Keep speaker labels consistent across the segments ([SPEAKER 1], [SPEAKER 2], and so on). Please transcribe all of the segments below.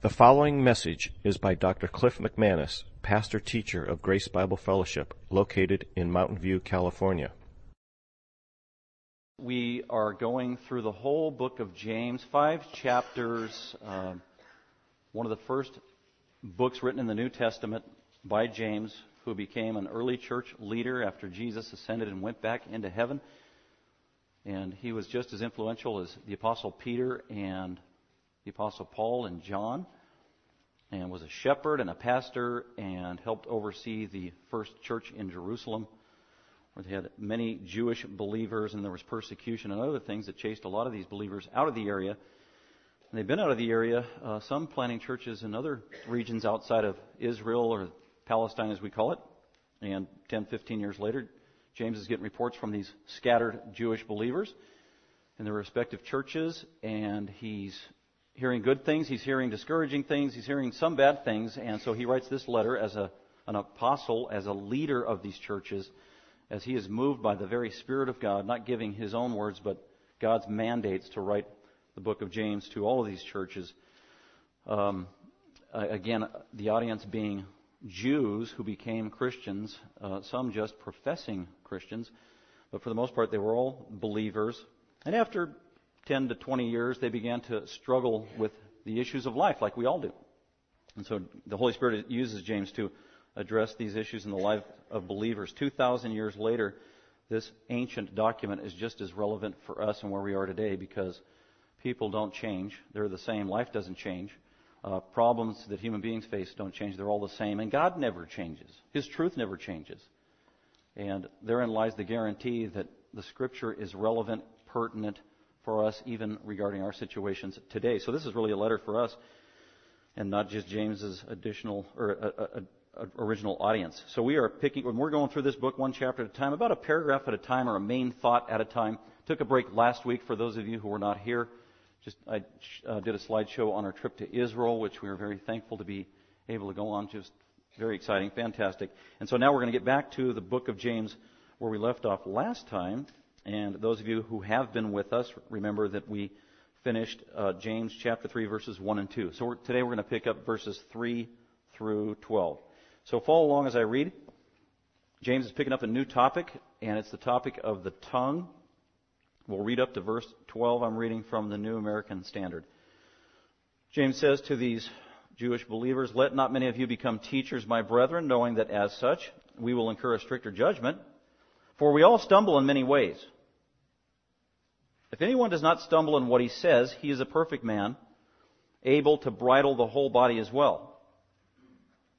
[SPEAKER 1] The following message is by Dr. Cliff McManus, pastor teacher of Grace Bible Fellowship, located in Mountain View, California.
[SPEAKER 2] We are going through the whole book of James, five chapters, um, one of the first books written in the New Testament by James, who became an early church leader after Jesus ascended and went back into heaven. And he was just as influential as the Apostle Peter and the Apostle Paul and John, and was a shepherd and a pastor, and helped oversee the first church in Jerusalem, where they had many Jewish believers, and there was persecution and other things that chased a lot of these believers out of the area. And they've been out of the area, uh, some planting churches in other regions outside of Israel or Palestine, as we call it. And 10, 15 years later, James is getting reports from these scattered Jewish believers in their respective churches, and he's hearing good things, he's hearing discouraging things, he's hearing some bad things, and so he writes this letter as a, an apostle, as a leader of these churches, as he is moved by the very Spirit of God, not giving his own words, but God's mandates to write the book of James to all of these churches. Um, again, the audience being Jews who became Christians, uh, some just professing Christians, but for the most part, they were all believers. And after 10 to 20 years, they began to struggle with the issues of life, like we all do. And so the Holy Spirit uses James to address these issues in the life of believers. 2,000 years later, this ancient document is just as relevant for us and where we are today because people don't change. They're the same. Life doesn't change. Uh, problems that human beings face don't change. They're all the same. And God never changes. His truth never changes. And therein lies the guarantee that the Scripture is relevant, pertinent, for us, even regarding our situations today. So this is really a letter for us, and not just James's additional or uh, uh, uh, original audience. So we are picking when we're going through this book one chapter at a time, about a paragraph at a time or a main thought at a time. Took a break last week for those of you who were not here. Just I uh, did a slideshow on our trip to Israel, which we were very thankful to be able to go on. Just very exciting, fantastic. And so now we're going to get back to the book of James where we left off last time. And those of you who have been with us, remember that we finished uh, James chapter 3, verses 1 and 2. So we're, today we're going to pick up verses 3 through 12. So follow along as I read. James is picking up a new topic, and it's the topic of the tongue. We'll read up to verse 12. I'm reading from the New American Standard. James says to these Jewish believers, Let not many of you become teachers, my brethren, knowing that as such we will incur a stricter judgment. For we all stumble in many ways. If anyone does not stumble in what he says, he is a perfect man, able to bridle the whole body as well.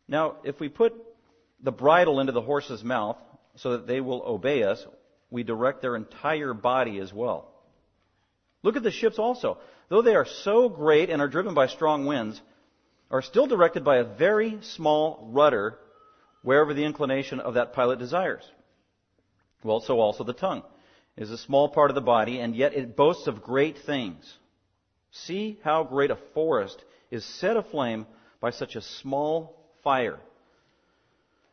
[SPEAKER 2] Now, if we put the bridle into the horse's mouth so that they will obey us, we direct their entire body as well. Look at the ships also. Though they are so great and are driven by strong winds, are still directed by a very small rudder wherever the inclination of that pilot desires. Well, so also the tongue is a small part of the body, and yet it boasts of great things. See how great a forest is set aflame by such a small fire.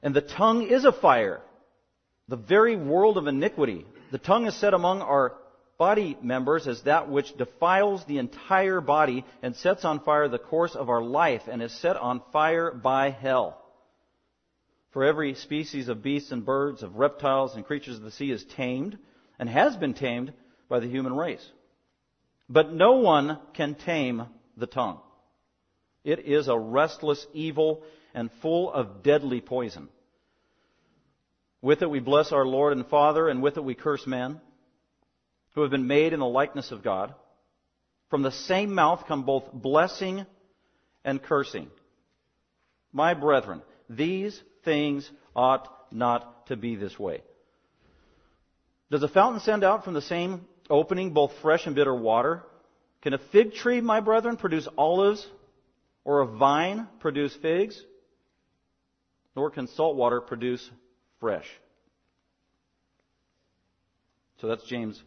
[SPEAKER 2] And the tongue is a fire, the very world of iniquity. The tongue is set among our body members as that which defiles the entire body and sets on fire the course of our life and is set on fire by hell. For every species of beasts and birds, of reptiles and creatures of the sea is tamed and has been tamed by the human race. But no one can tame the tongue. It is a restless evil and full of deadly poison. With it we bless our Lord and Father, and with it we curse men who have been made in the likeness of God. From the same mouth come both blessing and cursing. My brethren, these things ought not to be this way. Does a fountain send out from the same opening both fresh and bitter water? Can a fig tree, my brethren, produce olives, or a vine produce figs? Nor can salt water produce fresh. So that's James'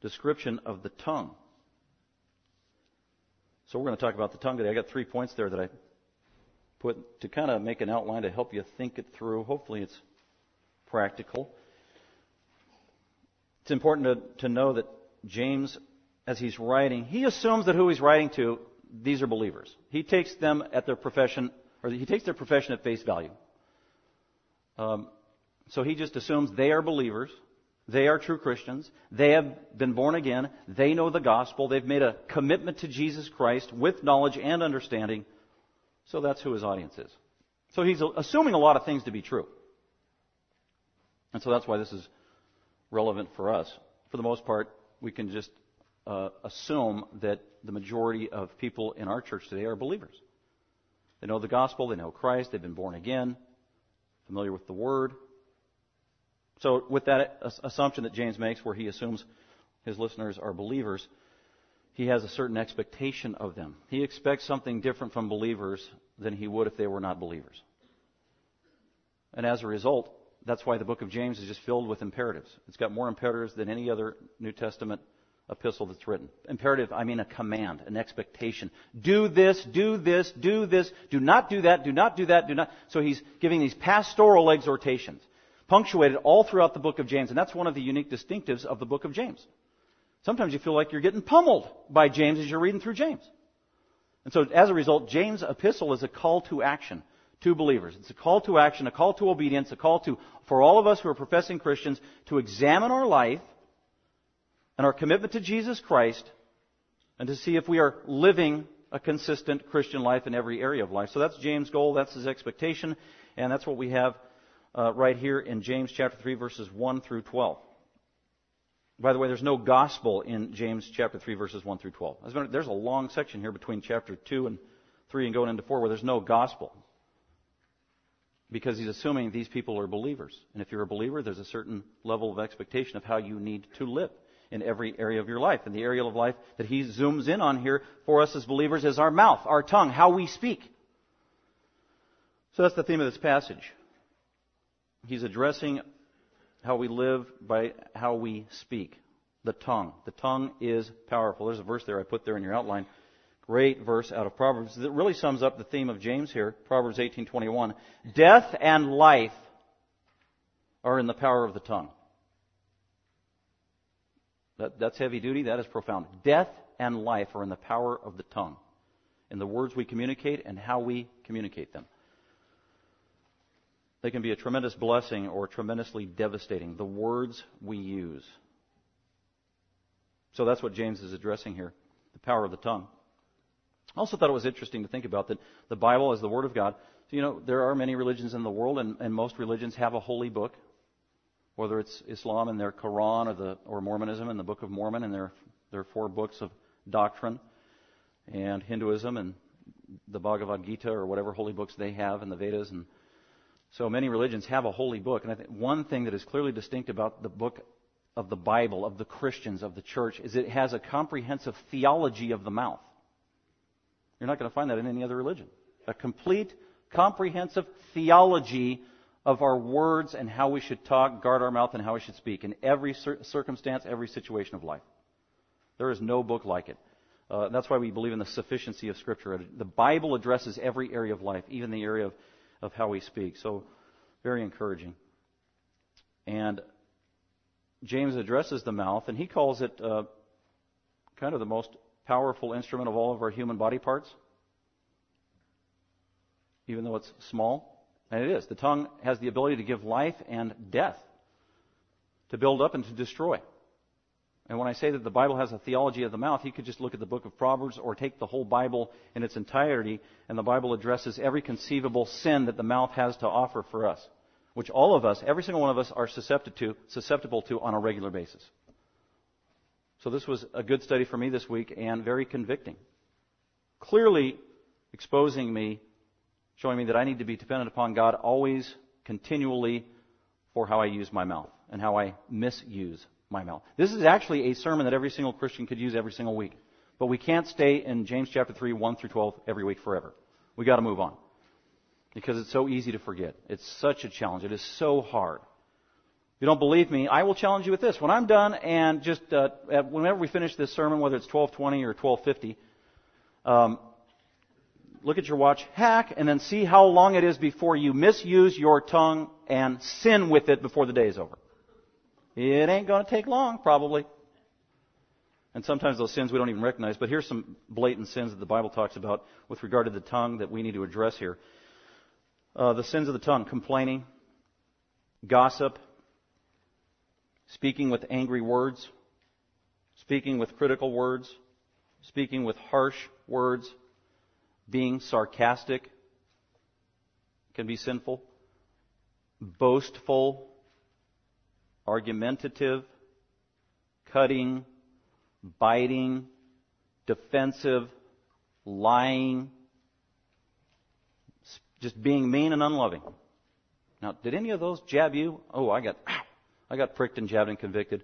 [SPEAKER 2] description of the tongue. So we're going to talk about the tongue today. I got three points there that I put to kind of make an outline to help you think it through. Hopefully it's practical. It's important to, to know that James, as he's writing, he assumes that who he's writing to these are believers. He takes them at their profession, or he takes their profession at face value. Um, so he just assumes they are believers. They are true Christians. They have been born again. They know the gospel. They've made a commitment to Jesus Christ with knowledge and understanding. So that's who his audience is. So he's assuming a lot of things to be true. And so that's why this is relevant for us. For the most part, we can just uh, assume that the majority of people in our church today are believers. They know the gospel, they know Christ, they've been born again, familiar with the Word. So, with that assumption that James makes, where he assumes his listeners are believers, he has a certain expectation of them. He expects something different from believers than he would if they were not believers. And as a result, that's why the book of James is just filled with imperatives. It's got more imperatives than any other New Testament epistle that's written. Imperative, I mean a command, an expectation. Do this, do this, do this, do not do that, do not do that, do not. So he's giving these pastoral exhortations, punctuated all throughout the book of James, and that's one of the unique distinctives of the book of James. Sometimes you feel like you're getting pummeled by James as you're reading through James. And so as a result, James' epistle is a call to action to believers. It's a call to action, a call to obedience, a call to, for all of us who are professing Christians, to examine our life and our commitment to Jesus Christ and to see if we are living a consistent Christian life in every area of life. So that's James' goal, that's his expectation, and that's what we have uh, right here in James chapter 3 verses 1 through 12. By the way, there's no gospel in James chapter 3 verses 1 through 12. There's a long section here between chapter 2 and 3 and going into 4 where there's no gospel. Because he's assuming these people are believers. And if you're a believer, there's a certain level of expectation of how you need to live in every area of your life. And the area of life that he zooms in on here for us as believers is our mouth, our tongue, how we speak. So that's the theme of this passage. He's addressing how we live by how we speak. The tongue. The tongue is powerful. There's a verse there I put there in your outline. Great verse out of Proverbs that really sums up the theme of James here. Proverbs 18:21. Death and life are in the power of the tongue. That, that's heavy duty. That is profound. Death and life are in the power of the tongue, in the words we communicate and how we communicate them. They can be a tremendous blessing or tremendously devastating. The words we use. So that's what James is addressing here the power of the tongue. I also thought it was interesting to think about that the Bible is the Word of God. So, you know, there are many religions in the world, and, and most religions have a holy book whether it's Islam and their Quran or, the, or Mormonism and the Book of Mormon and their, their four books of doctrine, and Hinduism and the Bhagavad Gita or whatever holy books they have and the Vedas. And so many religions have a holy book. And I think one thing that is clearly distinct about the book of the Bible, of the Christians, of the church, is it has a comprehensive theology of the mouth. You're not going to find that in any other religion. A complete, comprehensive theology of our words and how we should talk, guard our mouth, and how we should speak in every cir- circumstance, every situation of life. There is no book like it. Uh, that's why we believe in the sufficiency of Scripture. The Bible addresses every area of life, even the area of, of how we speak. So, very encouraging. And James addresses the mouth, and he calls it uh, kind of the most powerful instrument of all of our human body parts, even though it's small. And it is. The tongue has the ability to give life and death, to build up and to destroy. And when I say that the Bible has a theology of the mouth, you could just look at the book of Proverbs or take the whole Bible in its entirety, and the Bible addresses every conceivable sin that the mouth has to offer for us, which all of us, every single one of us, are susceptible to, susceptible to on a regular basis. So this was a good study for me this week and very convicting. Clearly exposing me showing me that I need to be dependent upon God always, continually, for how I use my mouth and how I misuse my mouth. This is actually a sermon that every single Christian could use every single week. But we can't stay in James chapter 3, 1 through 12 every week forever. We gotta move on. Because it's so easy to forget. It's such a challenge. It is so hard. If you don't believe me, I will challenge you with this. When I'm done and just, uh, whenever we finish this sermon, whether it's 1220 or 1250, um, look at your watch, hack, and then see how long it is before you misuse your tongue and sin with it before the day is over. It ain't going to take long, probably. And sometimes those sins we don't even recognize. But here's some blatant sins that the Bible talks about with regard to the tongue that we need to address here. Uh, the sins of the tongue complaining, gossip, speaking with angry words, speaking with critical words, speaking with harsh words, being sarcastic can be sinful, boastful, argumentative, cutting, biting, defensive, lying, just being mean and unloving. Now, did any of those jab you? Oh, I got, I got pricked and jabbed and convicted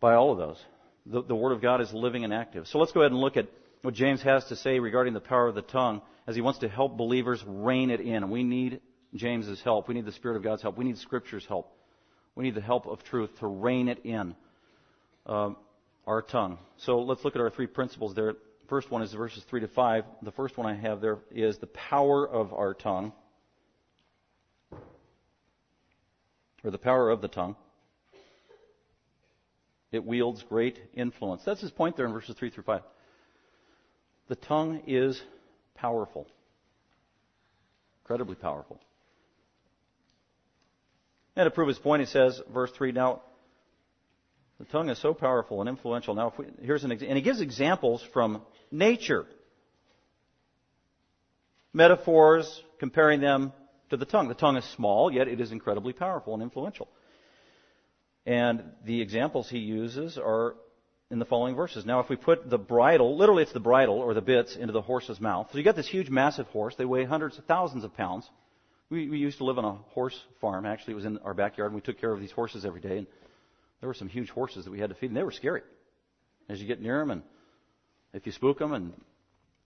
[SPEAKER 2] by all of those. The, the Word of God is living and active. So let's go ahead and look at what James has to say regarding the power of the tongue as he wants to help believers rein it in. We need James's help. We need the Spirit of God's help. We need Scripture's help. We need the help of truth to rein it in. Um, our tongue. So let's look at our three principles there. First one is verses 3 to 5. The first one I have there is the power of our tongue, or the power of the tongue. It wields great influence. That's his point there in verses 3 through 5. The tongue is powerful, incredibly powerful. And to prove his point, he says, verse 3 Now, the tongue is so powerful and influential. Now, we, here's an and he gives examples from nature, metaphors comparing them to the tongue. The tongue is small, yet it is incredibly powerful and influential. And the examples he uses are in the following verses. Now, if we put the bridle, literally it's the bridle or the bits into the horse's mouth. So you got this huge, massive horse. They weigh hundreds of thousands of pounds. We, we used to live on a horse farm. Actually, it was in our backyard, and we took care of these horses every day. And there were some huge horses that we had to feed, and they were scary. As you get near them, and if you spook them, and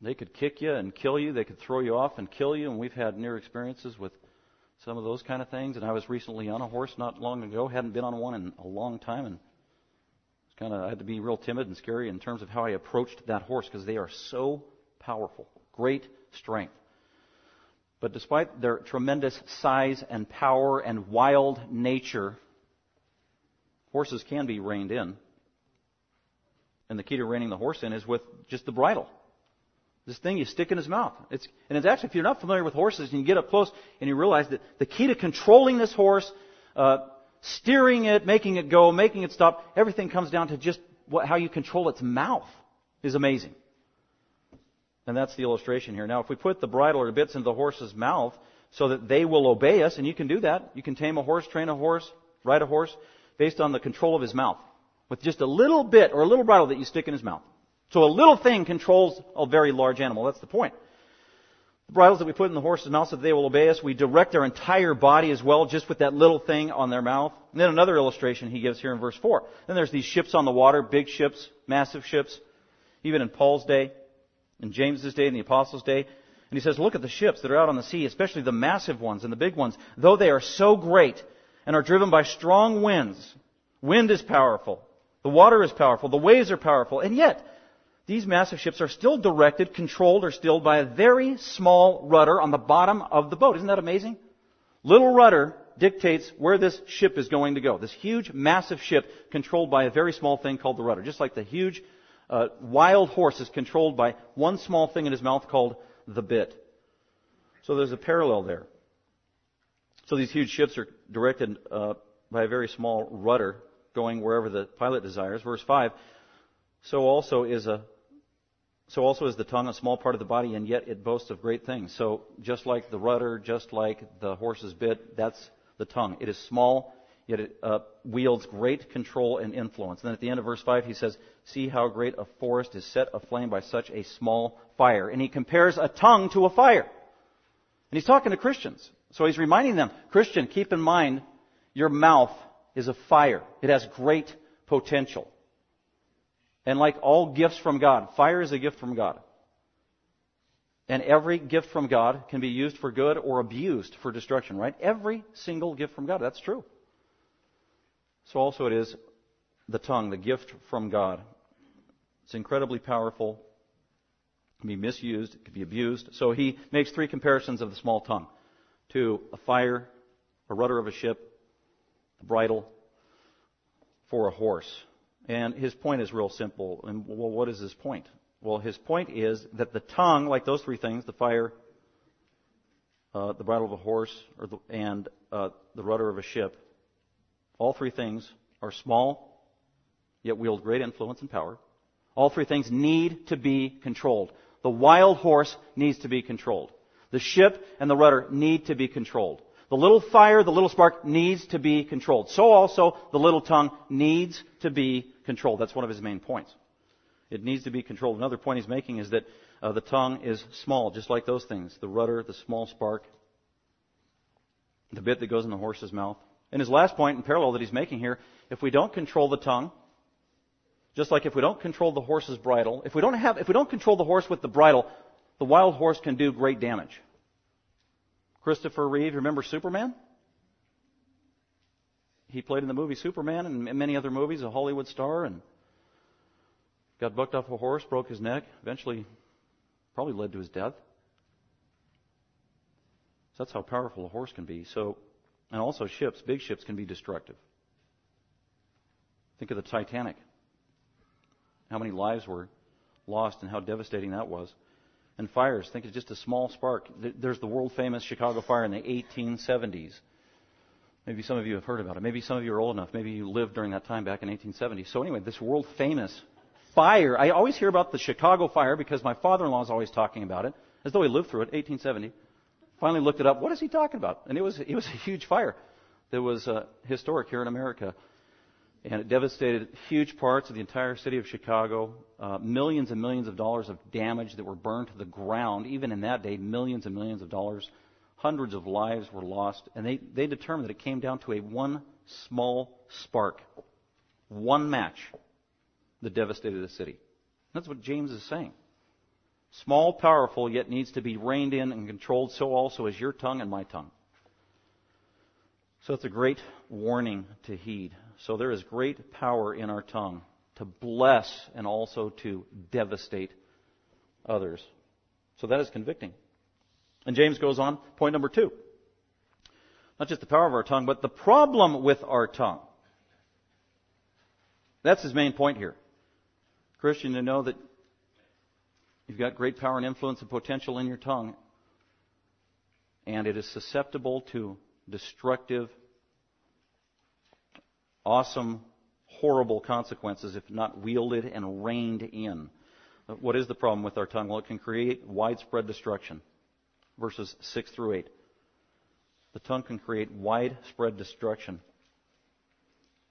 [SPEAKER 2] they could kick you and kill you, they could throw you off and kill you. And we've had near experiences with some of those kind of things. And I was recently on a horse not long ago, hadn't been on one in a long time, and it's kind of I had to be real timid and scary in terms of how I approached that horse because they are so powerful, great strength. But despite their tremendous size and power and wild nature, horses can be reined in. And the key to reining the horse in is with just the bridle. This thing you stick in his mouth. It's, and it's actually, if you're not familiar with horses and you get up close and you realize that the key to controlling this horse, uh, steering it, making it go, making it stop, everything comes down to just what, how you control its mouth is amazing. And that's the illustration here. Now, if we put the bridle or the bits into the horse's mouth so that they will obey us, and you can do that, you can tame a horse, train a horse, ride a horse, based on the control of his mouth. With just a little bit or a little bridle that you stick in his mouth. So a little thing controls a very large animal. That's the point. The bridles that we put in the horse's mouth so that they will obey us, we direct their entire body as well, just with that little thing on their mouth. And then another illustration he gives here in verse 4. Then there's these ships on the water, big ships, massive ships, even in Paul's day, in James's day, in the apostles' day. And he says, look at the ships that are out on the sea, especially the massive ones and the big ones. Though they are so great, and are driven by strong winds. Wind is powerful. The water is powerful. The waves are powerful. And yet, these massive ships are still directed, controlled, or steered by a very small rudder on the bottom of the boat. Isn't that amazing? Little rudder dictates where this ship is going to go. This huge, massive ship controlled by a very small thing called the rudder. Just like the huge, uh, wild horse is controlled by one small thing in his mouth called the bit. So there's a parallel there. So these huge ships are directed uh, by a very small rudder going wherever the pilot desires. Verse 5. So also is a so also is the tongue a small part of the body, and yet it boasts of great things. So just like the rudder, just like the horse's bit, that's the tongue. It is small, yet it uh, wields great control and influence. And then at the end of verse 5, he says, See how great a forest is set aflame by such a small fire. And he compares a tongue to a fire. And he's talking to Christians. So he's reminding them, Christian, keep in mind, your mouth is a fire. It has great potential. And like all gifts from God, fire is a gift from God. And every gift from God can be used for good or abused for destruction, right? Every single gift from God. That's true. So also it is the tongue, the gift from God. It's incredibly powerful. It can be misused. It can be abused. So he makes three comparisons of the small tongue to a fire, a rudder of a ship, a bridle for a horse. And his point is real simple. And well, what is his point? Well, his point is that the tongue, like those three things, the fire, uh, the bridle of a horse, the, and uh, the rudder of a ship, all three things are small, yet wield great influence and power. All three things need to be controlled. The wild horse needs to be controlled. The ship and the rudder need to be controlled. The little fire, the little spark needs to be controlled. So also the little tongue needs to be controlled. That's one of his main points. It needs to be controlled. Another point he's making is that uh, the tongue is small, just like those things. The rudder, the small spark, the bit that goes in the horse's mouth. And his last point in parallel that he's making here, if we don't control the tongue, just like if we don't control the horse's bridle, if we don't have, if we don't control the horse with the bridle, the wild horse can do great damage. Christopher Reeve, remember Superman? He played in the movie Superman and many other movies, a Hollywood star, and got bucked off a horse, broke his neck, eventually probably led to his death. So that's how powerful a horse can be. So, and also ships, big ships can be destructive. Think of the Titanic. How many lives were lost and how devastating that was and fires. Think of just a small spark. There's the world famous Chicago fire in the 1870s. Maybe some of you have heard about it. Maybe some of you are old enough. Maybe you lived during that time back in 1870. So anyway, this world famous fire. I always hear about the Chicago fire because my father-in-law is always talking about it, as though he lived through it, 1870. Finally looked it up. What is he talking about? And it was it was a huge fire that was uh, historic here in America and it devastated huge parts of the entire city of Chicago. Uh, millions and millions of dollars of damage that were burned to the ground. Even in that day, millions and millions of dollars. Hundreds of lives were lost. And they, they determined that it came down to a one small spark, one match that devastated the city. That's what James is saying. Small, powerful, yet needs to be reined in and controlled, so also is your tongue and my tongue. So it's a great warning to heed. So there is great power in our tongue to bless and also to devastate others. So that is convicting. And James goes on, point number two. Not just the power of our tongue, but the problem with our tongue. That's his main point here. Christian, to know that you've got great power and influence and potential in your tongue, and it is susceptible to destructive awesome, horrible consequences if not wielded and reined in. What is the problem with our tongue? Well, it can create widespread destruction. Verses 6 through 8. The tongue can create widespread destruction.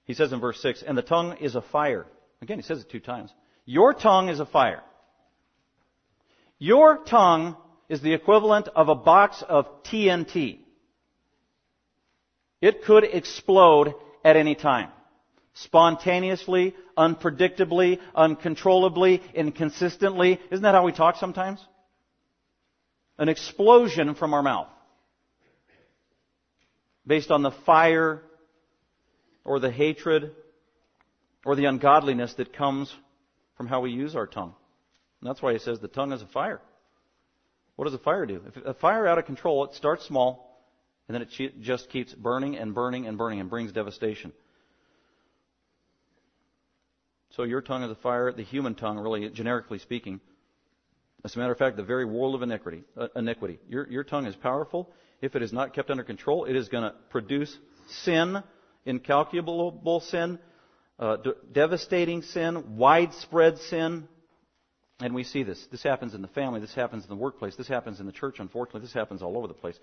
[SPEAKER 2] He says in verse 6, and the tongue is a fire. Again, he says it two times. Your tongue is a fire. Your tongue is the equivalent of a box of TNT. It could explode at any time. Spontaneously, unpredictably, uncontrollably, inconsistently. Isn't that how we talk sometimes? An explosion from our mouth. Based on the fire or the hatred or the ungodliness that comes from how we use our tongue. And that's why he says the tongue is a fire. What does a fire do? If a fire out of control, it starts small, and then it just keeps burning and burning and burning and brings devastation. So your tongue is a fire, the human tongue, really, generically speaking. As a matter of fact, the very world of iniquity. Uh, iniquity. Your, your tongue is powerful. If it is not kept under control, it is going to produce sin, incalculable sin, uh, de- devastating sin, widespread sin. And we see this. This happens in the family. This happens in the workplace. This happens in the church, unfortunately. This happens all over the place.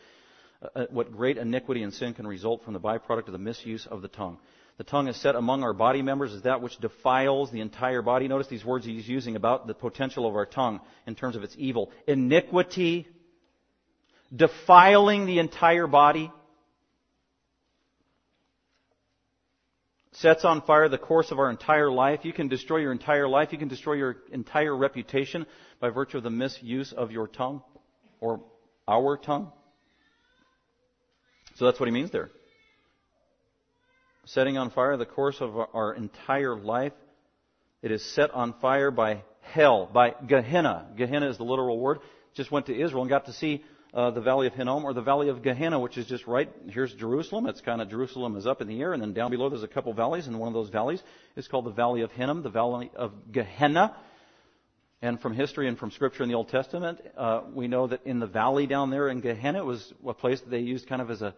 [SPEAKER 2] Uh, uh, what great iniquity and sin can result from the byproduct of the misuse of the tongue. The tongue is set among our body members as that which defiles the entire body. Notice these words he's using about the potential of our tongue in terms of its evil. Iniquity, defiling the entire body, sets on fire the course of our entire life. You can destroy your entire life. You can destroy your entire reputation by virtue of the misuse of your tongue or our tongue. So that's what he means there. Setting on fire the course of our entire life. It is set on fire by hell, by Gehenna. Gehenna is the literal word. Just went to Israel and got to see uh, the Valley of Hinnom or the Valley of Gehenna, which is just right. Here's Jerusalem. It's kind of Jerusalem is up in the air, and then down below there's a couple valleys, and one of those valleys is called the Valley of Hinnom, the Valley of Gehenna. And from history and from Scripture in the Old Testament, uh, we know that in the valley down there in Gehenna, it was a place that they used kind of as a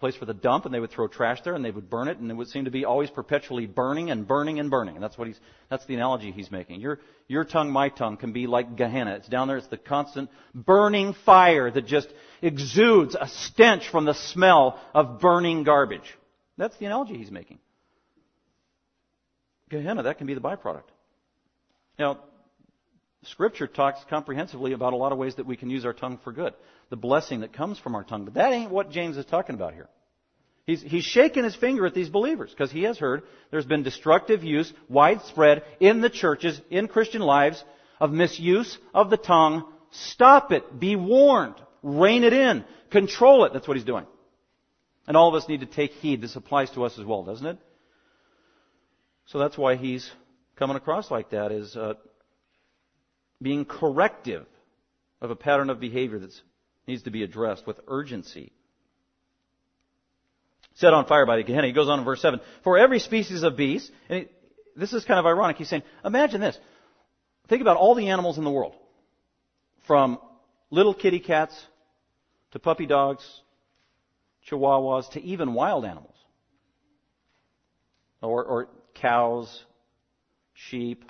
[SPEAKER 2] place for the dump, and they would throw trash there, and they would burn it, and it would seem to be always perpetually burning and burning and burning. And that's what he's, that's the analogy he's making. Your, your tongue, my tongue, can be like Gehenna. It's down there, it's the constant burning fire that just exudes a stench from the smell of burning garbage. That's the analogy he's making. Gehenna, that can be the byproduct. Now, Scripture talks comprehensively about a lot of ways that we can use our tongue for good. The blessing that comes from our tongue. But that ain't what James is talking about here. He's, he's shaking his finger at these believers because he has heard there's been destructive use widespread in the churches, in Christian lives, of misuse of the tongue. Stop it. Be warned. Rein it in. Control it. That's what he's doing. And all of us need to take heed. This applies to us as well, doesn't it? So that's why he's coming across like that is uh, being corrective of a pattern of behavior that needs to be addressed with urgency. Set on fire by the Gehenna. He goes on in verse 7. For every species of beast, and this is kind of ironic. He's saying, imagine this. Think about all the animals in the world. From little kitty cats to puppy dogs, chihuahuas to even wild animals. Or, or cows, sheep,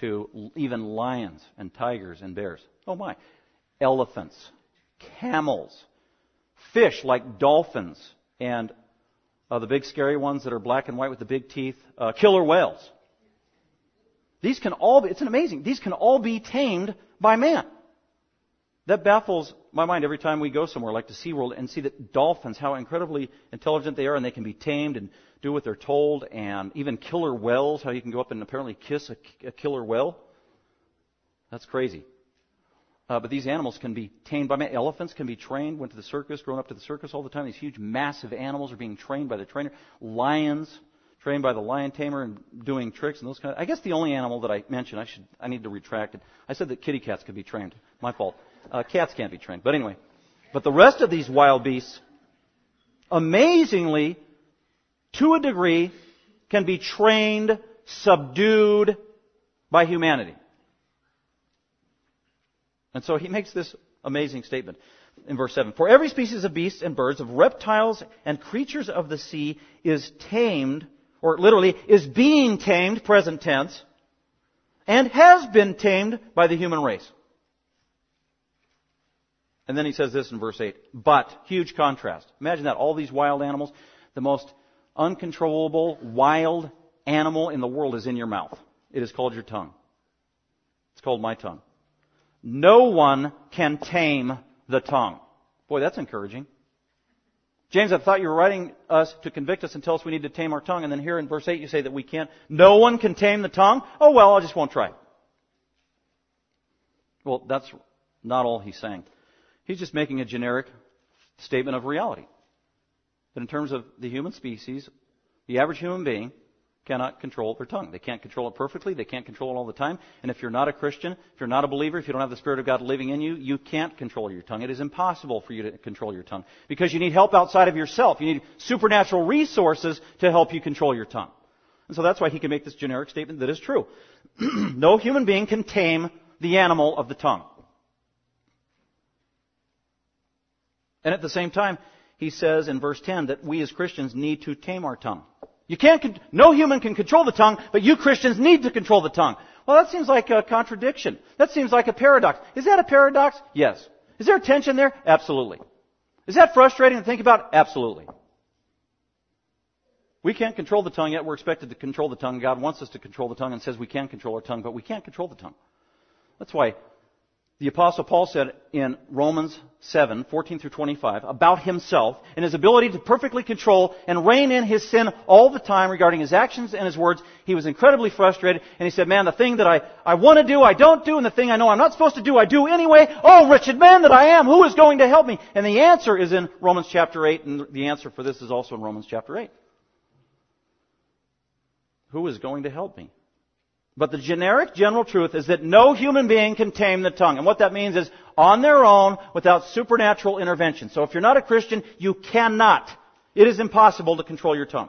[SPEAKER 2] to even lions and tigers and bears. Oh my. Elephants, camels, fish like dolphins, and uh, the big scary ones that are black and white with the big teeth, uh, killer whales. These can all be, it's an amazing, these can all be tamed by man. That baffles my mind every time we go somewhere like to SeaWorld and see that dolphins, how incredibly intelligent they are and they can be tamed and do what they're told and even killer whales, how you can go up and apparently kiss a, a killer whale. That's crazy. Uh, but these animals can be tamed by man. Elephants can be trained, went to the circus, grown up to the circus all the time. These huge, massive animals are being trained by the trainer. Lions, trained by the lion tamer and doing tricks and those kind of. I guess the only animal that I mentioned, I should, I need to retract it. I said that kitty cats could be trained. My fault. Uh, cats can't be trained. But anyway, but the rest of these wild beasts, amazingly, to a degree, can be trained, subdued by humanity. And so he makes this amazing statement in verse 7. For every species of beasts and birds, of reptiles and creatures of the sea is tamed, or literally is being tamed, present tense, and has been tamed by the human race. And then he says this in verse 8. But, huge contrast. Imagine that, all these wild animals, the most uncontrollable, wild animal in the world is in your mouth. It is called your tongue. It's called my tongue. No one can tame the tongue. Boy, that's encouraging. James, I thought you were writing us to convict us and tell us we need to tame our tongue, and then here in verse 8 you say that we can't. No one can tame the tongue? Oh well, I just won't try. Well, that's not all he's saying. He's just making a generic statement of reality. That in terms of the human species, the average human being cannot control their tongue. They can't control it perfectly. They can't control it all the time. And if you're not a Christian, if you're not a believer, if you don't have the Spirit of God living in you, you can't control your tongue. It is impossible for you to control your tongue. Because you need help outside of yourself. You need supernatural resources to help you control your tongue. And so that's why he can make this generic statement that is true. no human being can tame the animal of the tongue. And at the same time, he says in verse 10 that we as Christians need to tame our tongue. You can't, no human can control the tongue, but you Christians need to control the tongue. Well, that seems like a contradiction. That seems like a paradox. Is that a paradox? Yes. Is there a tension there? Absolutely. Is that frustrating to think about? Absolutely. We can't control the tongue yet. We're expected to control the tongue. God wants us to control the tongue and says we can control our tongue, but we can't control the tongue. That's why the apostle Paul said in Romans 7, 14 through 25 about himself and his ability to perfectly control and rein in his sin all the time regarding his actions and his words. He was incredibly frustrated and he said, man, the thing that I, I want to do, I don't do, and the thing I know I'm not supposed to do, I do anyway. Oh, wretched man that I am, who is going to help me? And the answer is in Romans chapter 8 and the answer for this is also in Romans chapter 8. Who is going to help me? But the generic general truth is that no human being can tame the tongue. And what that means is on their own without supernatural intervention. So if you're not a Christian, you cannot. It is impossible to control your tongue.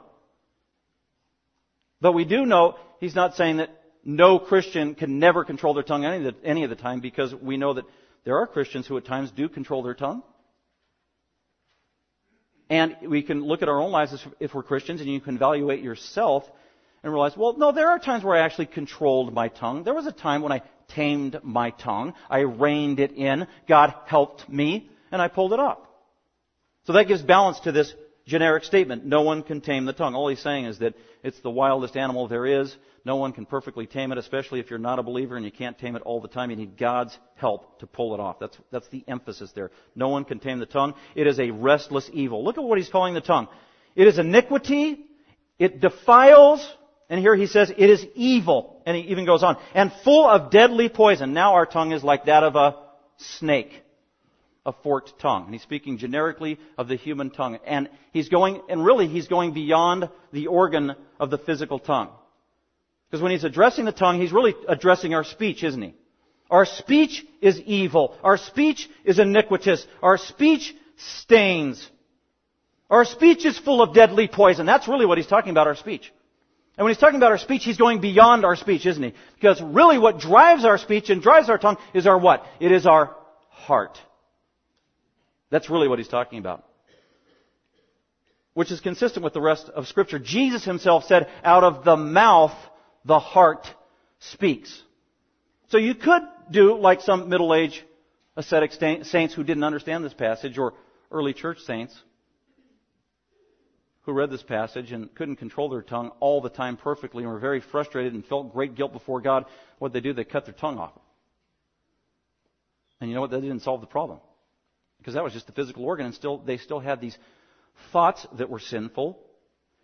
[SPEAKER 2] But we do know he's not saying that no Christian can never control their tongue any of, the, any of the time because we know that there are Christians who at times do control their tongue. And we can look at our own lives if we're Christians and you can evaluate yourself and realize, well, no, there are times where I actually controlled my tongue. There was a time when I tamed my tongue. I reined it in. God helped me and I pulled it up. So that gives balance to this generic statement. No one can tame the tongue. All he's saying is that it's the wildest animal there is. No one can perfectly tame it, especially if you're not a believer and you can't tame it all the time. You need God's help to pull it off. That's, that's the emphasis there. No one can tame the tongue. It is a restless evil. Look at what he's calling the tongue. It is iniquity. It defiles. And here he says it is evil. And he even goes on. And full of deadly poison. Now our tongue is like that of a snake a forked tongue. And he's speaking generically of the human tongue. And he's going, and really he's going beyond the organ of the physical tongue. Because when he's addressing the tongue, he's really addressing our speech, isn't he? Our speech is evil. Our speech is iniquitous. Our speech stains. Our speech is full of deadly poison. That's really what he's talking about, our speech. And when he's talking about our speech, he's going beyond our speech, isn't he? Because really what drives our speech and drives our tongue is our what? It is our heart. That's really what he's talking about. Which is consistent with the rest of scripture. Jesus himself said, out of the mouth, the heart speaks. So you could do like some middle-aged ascetic saints who didn't understand this passage or early church saints who read this passage and couldn't control their tongue all the time perfectly and were very frustrated and felt great guilt before God. What they do, they cut their tongue off. And you know what? That didn't solve the problem because that was just the physical organ, and still they still had these thoughts that were sinful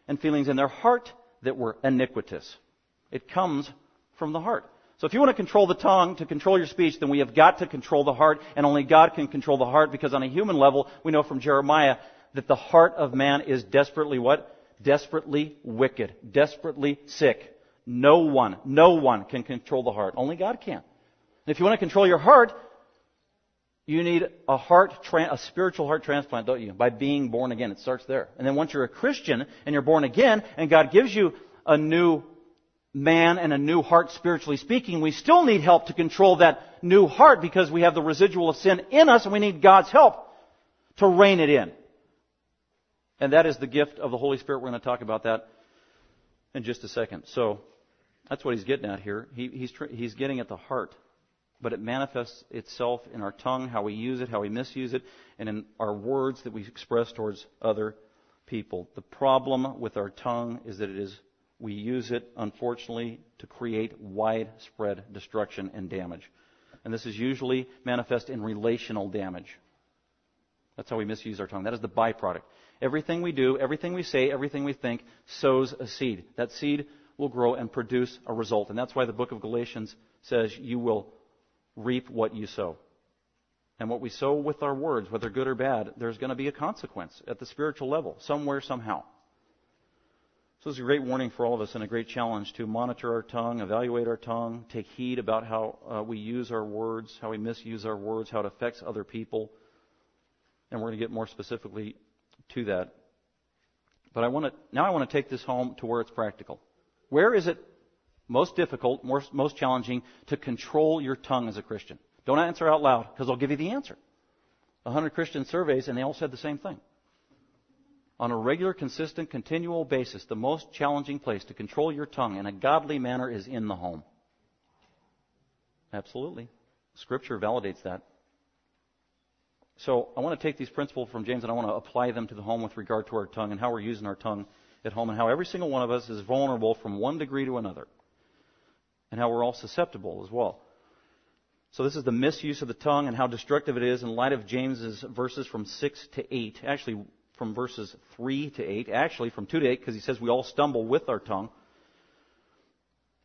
[SPEAKER 2] and feelings in their heart that were iniquitous. It comes from the heart. So if you want to control the tongue, to control your speech, then we have got to control the heart, and only God can control the heart because on a human level, we know from Jeremiah that the heart of man is desperately what? Desperately wicked. Desperately sick. No one, no one can control the heart. Only God can. And if you want to control your heart, you need a heart, a spiritual heart transplant, don't you? By being born again. It starts there. And then once you're a Christian and you're born again and God gives you a new man and a new heart spiritually speaking, we still need help to control that new heart because we have the residual of sin in us and we need God's help to rein it in. And that is the gift of the Holy Spirit. We're going to talk about that in just a second. So, that's what he's getting at here. He, he's, he's getting at the heart but it manifests itself in our tongue, how we use it, how we misuse it, and in our words that we express towards other people. The problem with our tongue is that it is we use it, unfortunately, to create widespread destruction and damage. And this is usually manifest in relational damage. That's how we misuse our tongue. That is the byproduct. Everything we do, everything we say, everything we think sows a seed. That seed will grow and produce a result. And that's why the book of Galatians says you will reap what you sow. And what we sow with our words, whether good or bad, there's going to be a consequence at the spiritual level, somewhere, somehow. So it's a great warning for all of us and a great challenge to monitor our tongue, evaluate our tongue, take heed about how uh, we use our words, how we misuse our words, how it affects other people. And we're going to get more specifically to that. But I want to, now I want to take this home to where it's practical. Where is it most difficult, most, most challenging to control your tongue as a Christian? Don't answer out loud because I'll give you the answer. A hundred Christian surveys and they all said the same thing. On a regular, consistent, continual basis, the most challenging place to control your tongue in a godly manner is in the home. Absolutely. Scripture validates that. So I want to take these principles from James and I want to apply them to the home with regard to our tongue and how we're using our tongue at home and how every single one of us is vulnerable from one degree to another and how we're all susceptible as well. So this is the misuse of the tongue and how destructive it is in light of James's verses from 6 to 8. Actually, from verses 3 to 8. Actually, from 2 to 8, because he says we all stumble with our tongue.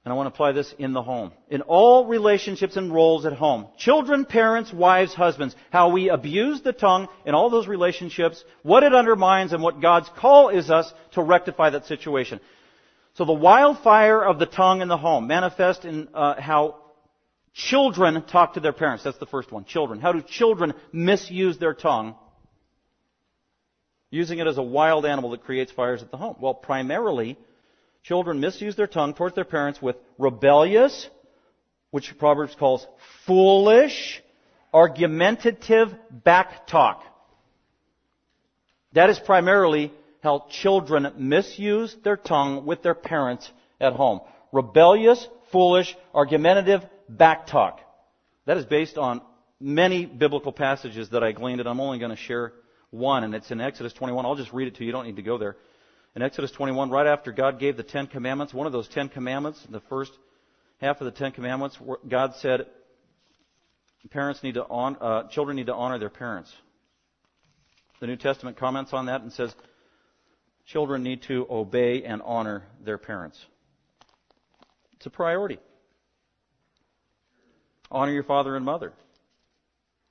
[SPEAKER 2] And I want to apply this in the home. In all relationships and roles at home. Children, parents, wives, husbands. How we abuse the tongue in all those relationships, what it undermines, and what God's call is us to rectify that situation. So the wildfire of the tongue in the home manifest in uh, how children talk to their parents. That's the first one. Children. How do children misuse their tongue? Using it as a wild animal that creates fires at the home. Well, primarily, children misuse their tongue towards their parents with rebellious, which Proverbs calls foolish, argumentative backtalk. That is primarily how children misuse their tongue with their parents at home. Rebellious, foolish, argumentative backtalk. That is based on many biblical passages that I gleaned, and I'm only going to share one, and it's in Exodus 21. I'll just read it to you. You don't need to go there. In Exodus 21, right after God gave the Ten Commandments, one of those Ten Commandments, the first half of the Ten Commandments, God said, parents need to uh, children need to honor their parents. The New Testament comments on that and says, children need to obey and honor their parents. It's a priority. Honor your father and mother.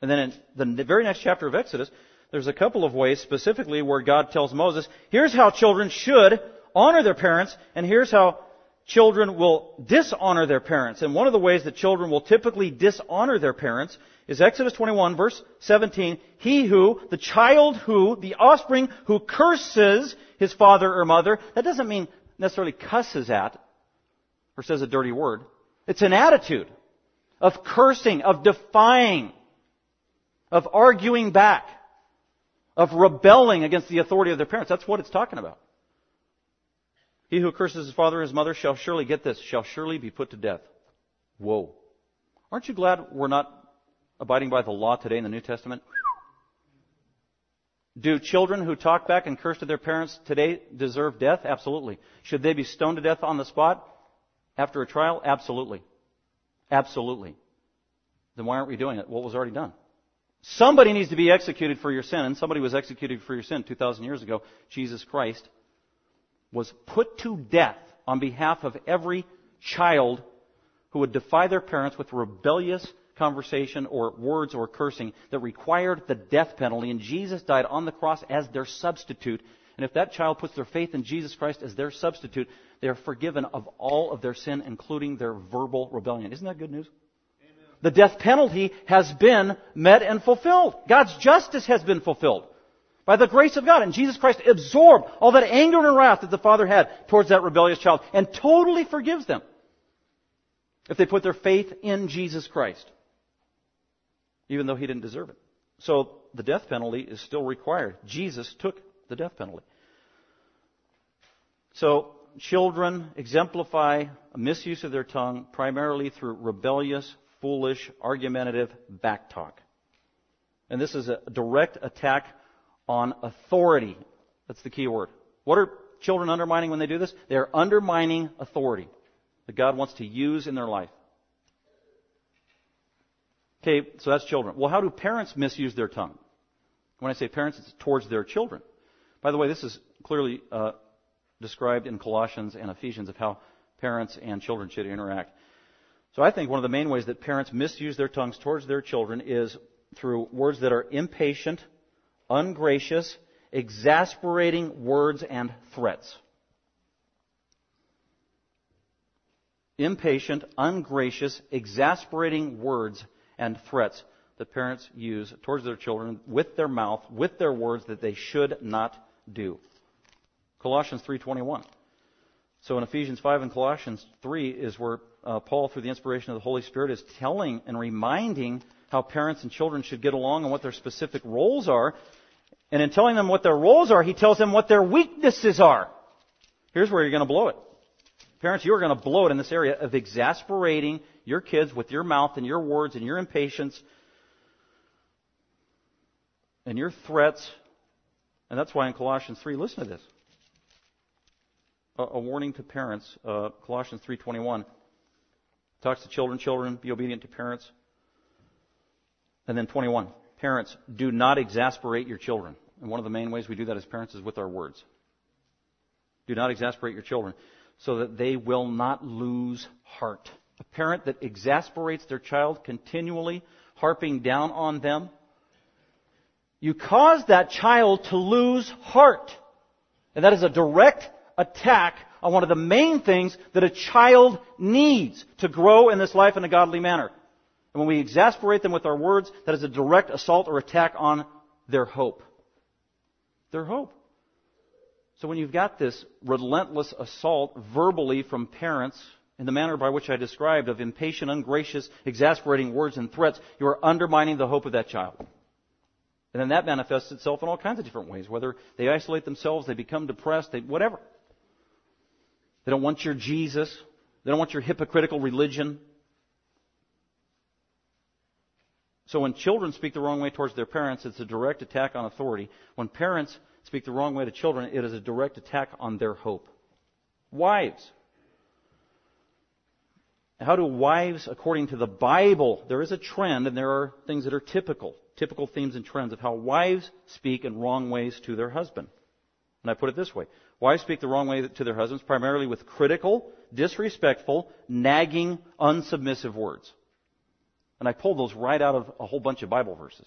[SPEAKER 2] And then in the very next chapter of Exodus, there's a couple of ways specifically where God tells Moses, here's how children should honor their parents, and here's how children will dishonor their parents. And one of the ways that children will typically dishonor their parents is Exodus 21 verse 17. He who, the child who, the offspring who curses his father or mother, that doesn't mean necessarily cusses at or says a dirty word. It's an attitude of cursing, of defying, of arguing back, of rebelling against the authority of their parents. That's what it's talking about. He who curses his father or his mother shall surely get this, shall surely be put to death. Whoa. Aren't you glad we're not abiding by the law today in the New Testament? Do children who talk back and curse to their parents today deserve death? Absolutely. Should they be stoned to death on the spot after a trial? Absolutely. Absolutely. Then why aren't we doing it? What was already done? Somebody needs to be executed for your sin, and somebody was executed for your sin 2,000 years ago. Jesus Christ was put to death on behalf of every child who would defy their parents with rebellious conversation or words or cursing that required the death penalty. And Jesus died on the cross as their substitute. And if that child puts their faith in Jesus Christ as their substitute, they are forgiven of all of their sin, including their verbal rebellion. Isn't that good news? The death penalty has been met and fulfilled. God's justice has been fulfilled by the grace of God. And Jesus Christ absorbed all that anger and wrath that the Father had towards that rebellious child and totally forgives them if they put their faith in Jesus Christ, even though he didn't deserve it. So the death penalty is still required. Jesus took the death penalty. So children exemplify a misuse of their tongue primarily through rebellious, foolish, argumentative backtalk. And this is a direct attack on authority. That's the key word. What are children undermining when they do this? They are undermining authority that God wants to use in their life. Okay, so that's children. Well, how do parents misuse their tongue? When I say parents, it's towards their children. By the way, this is clearly uh, described in Colossians and Ephesians of how parents and children should interact. So I think one of the main ways that parents misuse their tongues towards their children is through words that are impatient, ungracious, exasperating words and threats. Impatient, ungracious, exasperating words and threats that parents use towards their children with their mouth, with their words that they should not do. Colossians 3:21. So in Ephesians 5 and Colossians 3 is where uh, Paul, through the inspiration of the Holy Spirit, is telling and reminding how parents and children should get along and what their specific roles are. And in telling them what their roles are, he tells them what their weaknesses are. Here's where you're going to blow it. Parents, you're going to blow it in this area of exasperating your kids with your mouth and your words and your impatience and your threats. And that's why in Colossians 3, listen to this. A, a warning to parents, uh, Colossians 3.21 talks to children, children, be obedient to parents. And then 21, parents, do not exasperate your children. And one of the main ways we do that as parents is with our words. Do not exasperate your children so that they will not lose heart. A parent that exasperates their child continually, harping down on them, you cause that child to lose heart. And that is a direct attack on one of the main things that a child needs to grow in this life in a godly manner. And when we exasperate them with our words, that is a direct assault or attack on their hope. Their hope. So when you've got this relentless assault verbally from parents in the manner by which I described of impatient, ungracious, exasperating words and threats, you are undermining the hope of that child. And then that manifests itself in all kinds of different ways, whether they isolate themselves, they become depressed, they, whatever. They don't want your Jesus. They don't want your hypocritical religion. So when children speak the wrong way towards their parents, it's a direct attack on authority. When parents speak the wrong way to children, it is a direct attack on their hope. Wives. How do wives, according to the Bible, there is a trend and there are things that are typical, typical themes and trends of how wives speak in wrong ways to their husband. And I put it this way. Wives speak the wrong way to their husbands primarily with critical, disrespectful, nagging, unsubmissive words. And I pulled those right out of a whole bunch of Bible verses.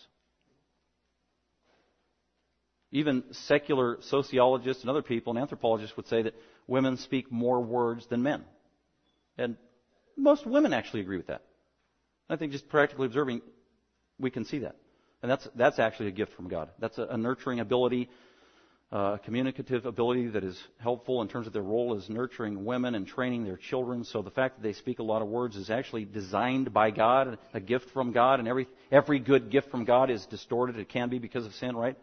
[SPEAKER 2] Even secular sociologists and other people and anthropologists would say that women speak more words than men. And most women actually agree with that. I think just practically observing, we can see that. And that's, that's actually a gift from God. That's a, a nurturing ability uh, communicative ability that is helpful in terms of their role as nurturing women and training their children. So the fact that they speak a lot of words is actually designed by God, a gift from God, and every every good gift from God is distorted. It can be because of sin, right?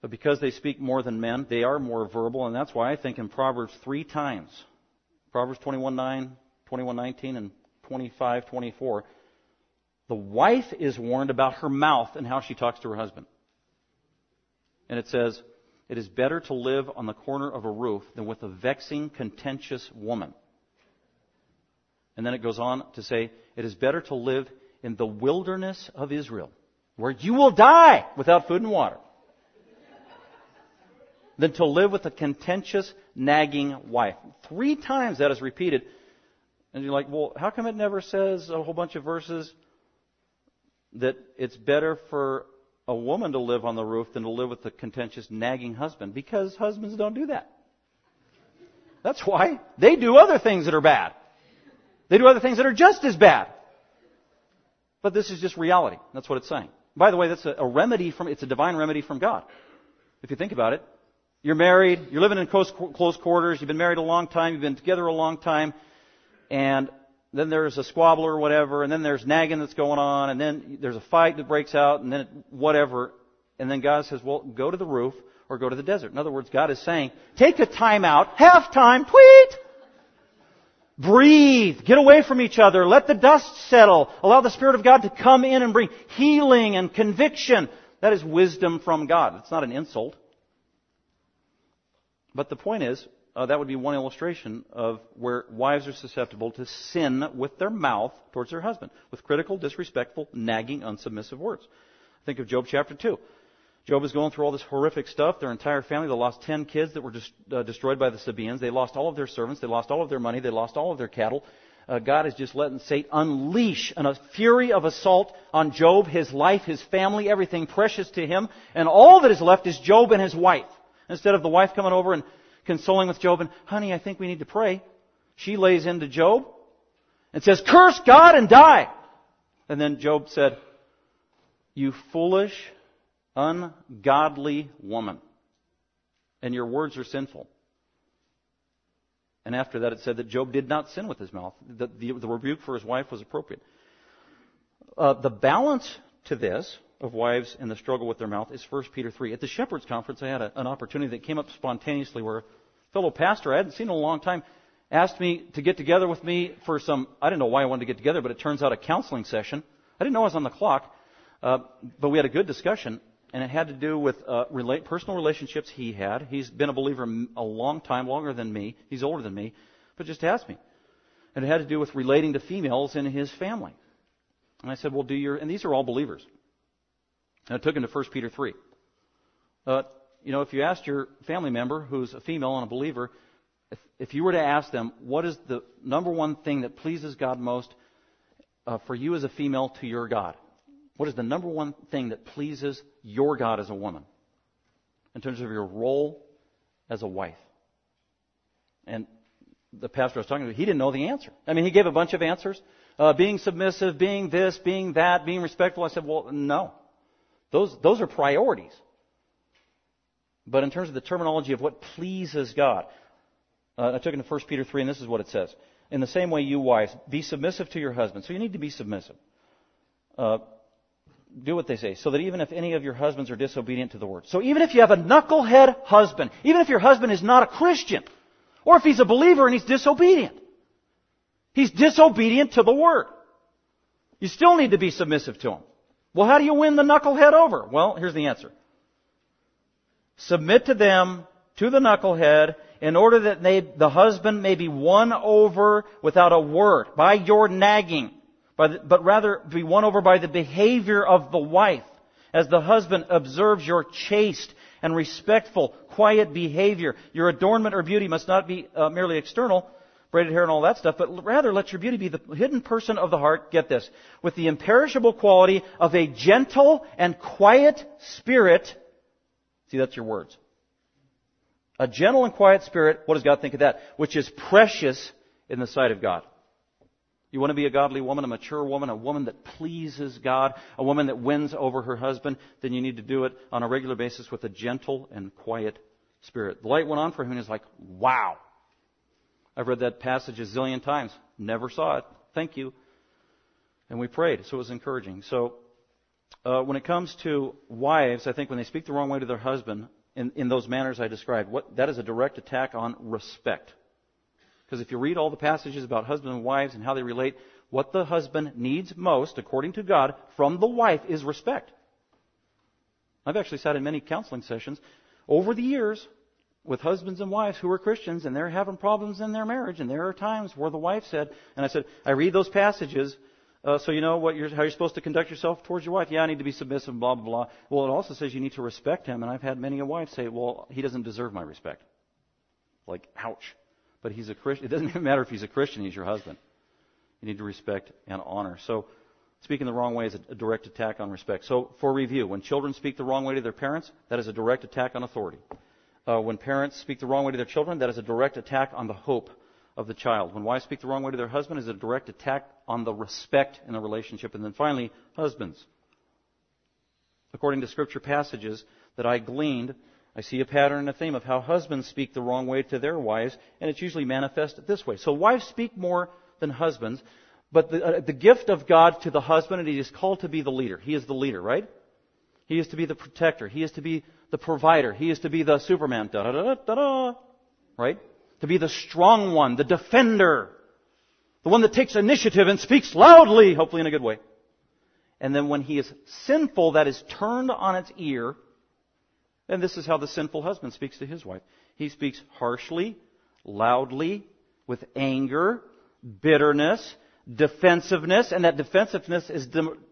[SPEAKER 2] But because they speak more than men, they are more verbal, and that's why I think in Proverbs three times, Proverbs 21:9, 21:19, and 25:24, the wife is warned about her mouth and how she talks to her husband. And it says, It is better to live on the corner of a roof than with a vexing, contentious woman. And then it goes on to say, It is better to live in the wilderness of Israel, where you will die without food and water, than to live with a contentious, nagging wife. Three times that is repeated. And you're like, well, how come it never says a whole bunch of verses that it's better for a woman to live on the roof than to live with a contentious, nagging husband because husbands don't do that. That's why. They do other things that are bad. They do other things that are just as bad. But this is just reality. That's what it's saying. By the way, that's a, a remedy from, it's a divine remedy from God. If you think about it, you're married, you're living in close, close quarters, you've been married a long time, you've been together a long time, and then there's a squabble or whatever, and then there's nagging that's going on, and then there's a fight that breaks out, and then whatever. And then God says, well, go to the roof or go to the desert. In other words, God is saying, take a time out, half time, tweet! Breathe. Get away from each other. Let the dust settle. Allow the Spirit of God to come in and bring healing and conviction. That is wisdom from God. It's not an insult. But the point is, uh, that would be one illustration of where wives are susceptible to sin with their mouth towards their husband, with critical, disrespectful, nagging, unsubmissive words. Think of Job chapter 2. Job is going through all this horrific stuff. Their entire family, they lost 10 kids that were just, uh, destroyed by the Sabaeans. They lost all of their servants. They lost all of their money. They lost all of their cattle. Uh, God is just letting Satan unleash a fury of assault on Job, his life, his family, everything precious to him. And all that is left is Job and his wife. Instead of the wife coming over and consoling with Job and, honey, I think we need to pray. She lays into Job and says, curse God and die. And then Job said, you foolish, ungodly woman. And your words are sinful. And after that, it said that Job did not sin with his mouth. The, the, the rebuke for his wife was appropriate. Uh, the balance to this of wives and the struggle with their mouth is 1 Peter 3. At the Shepherds Conference, I had a, an opportunity that came up spontaneously where fellow pastor I hadn't seen in a long time asked me to get together with me for some, I didn't know why I wanted to get together, but it turns out a counseling session. I didn't know I was on the clock, uh, but we had a good discussion, and it had to do with uh, relate, personal relationships he had. He's been a believer a long time, longer than me. He's older than me, but just asked me. And it had to do with relating to females in his family. And I said, well, do your, and these are all believers. And I took him to 1 Peter 3. Uh, you know, if you asked your family member who's a female and a believer, if, if you were to ask them, what is the number one thing that pleases God most uh, for you as a female to your God? What is the number one thing that pleases your God as a woman in terms of your role as a wife? And the pastor I was talking to, he didn't know the answer. I mean, he gave a bunch of answers. Uh, being submissive, being this, being that, being respectful. I said, well, no. Those, those are priorities. But in terms of the terminology of what pleases God, uh, I took it to 1 Peter 3, and this is what it says. In the same way, you wives, be submissive to your husband. So you need to be submissive. Uh, do what they say, so that even if any of your husbands are disobedient to the word. So even if you have a knucklehead husband, even if your husband is not a Christian, or if he's a believer and he's disobedient, he's disobedient to the word. You still need to be submissive to him. Well, how do you win the knucklehead over? Well, here's the answer. Submit to them, to the knucklehead, in order that they, the husband may be won over without a word, by your nagging the, but rather be won over by the behavior of the wife, as the husband observes your chaste and respectful, quiet behavior. Your adornment or beauty must not be uh, merely external, braided hair and all that stuff, but rather let your beauty be the hidden person of the heart, get this, with the imperishable quality of a gentle and quiet spirit. See, that's your words. A gentle and quiet spirit, what does God think of that? Which is precious in the sight of God. You want to be a godly woman, a mature woman, a woman that pleases God, a woman that wins over her husband, then you need to do it on a regular basis with a gentle and quiet spirit. The light went on for him and he's like, wow. I've read that passage a zillion times. Never saw it. Thank you. And we prayed, so it was encouraging. So, uh, when it comes to wives, I think when they speak the wrong way to their husband, in, in those manners I described, what, that is a direct attack on respect. Because if you read all the passages about husbands and wives and how they relate, what the husband needs most, according to God, from the wife is respect. I've actually sat in many counseling sessions over the years with husbands and wives who are Christians and they're having problems in their marriage. And there are times where the wife said, and I said, I read those passages uh, so you know what you're, how you're supposed to conduct yourself towards your wife. Yeah, I need to be submissive, blah, blah, blah. Well, it also says you need to respect him. And I've had many a wife say, well, he doesn't deserve my respect. Like, ouch but he's a Christian. It doesn't even matter if he's a Christian, he's your husband. You need to respect and honor. So, speaking the wrong way is a direct attack on respect. So, for review, when children speak the wrong way to their parents, that is a direct attack on authority. Uh, when parents speak the wrong way to their children, that is a direct attack on the hope of the child. When wives speak the wrong way to their husband, is a direct attack on the respect in the relationship. And then finally, husbands. According to scripture passages that I gleaned I see a pattern and a theme of how husbands speak the wrong way to their wives, and it's usually manifested this way. So wives speak more than husbands, but the, uh, the gift of God to the husband, and he is called to be the leader. He is the leader, right? He is to be the protector. He is to be the provider. He is to be the Superman. Da da da da da. Right? To be the strong one, the defender, the one that takes initiative and speaks loudly, hopefully in a good way. And then when he is sinful, that is turned on its ear, and this is how the sinful husband speaks to his wife. He speaks harshly, loudly, with anger, bitterness, defensiveness, and that defensiveness is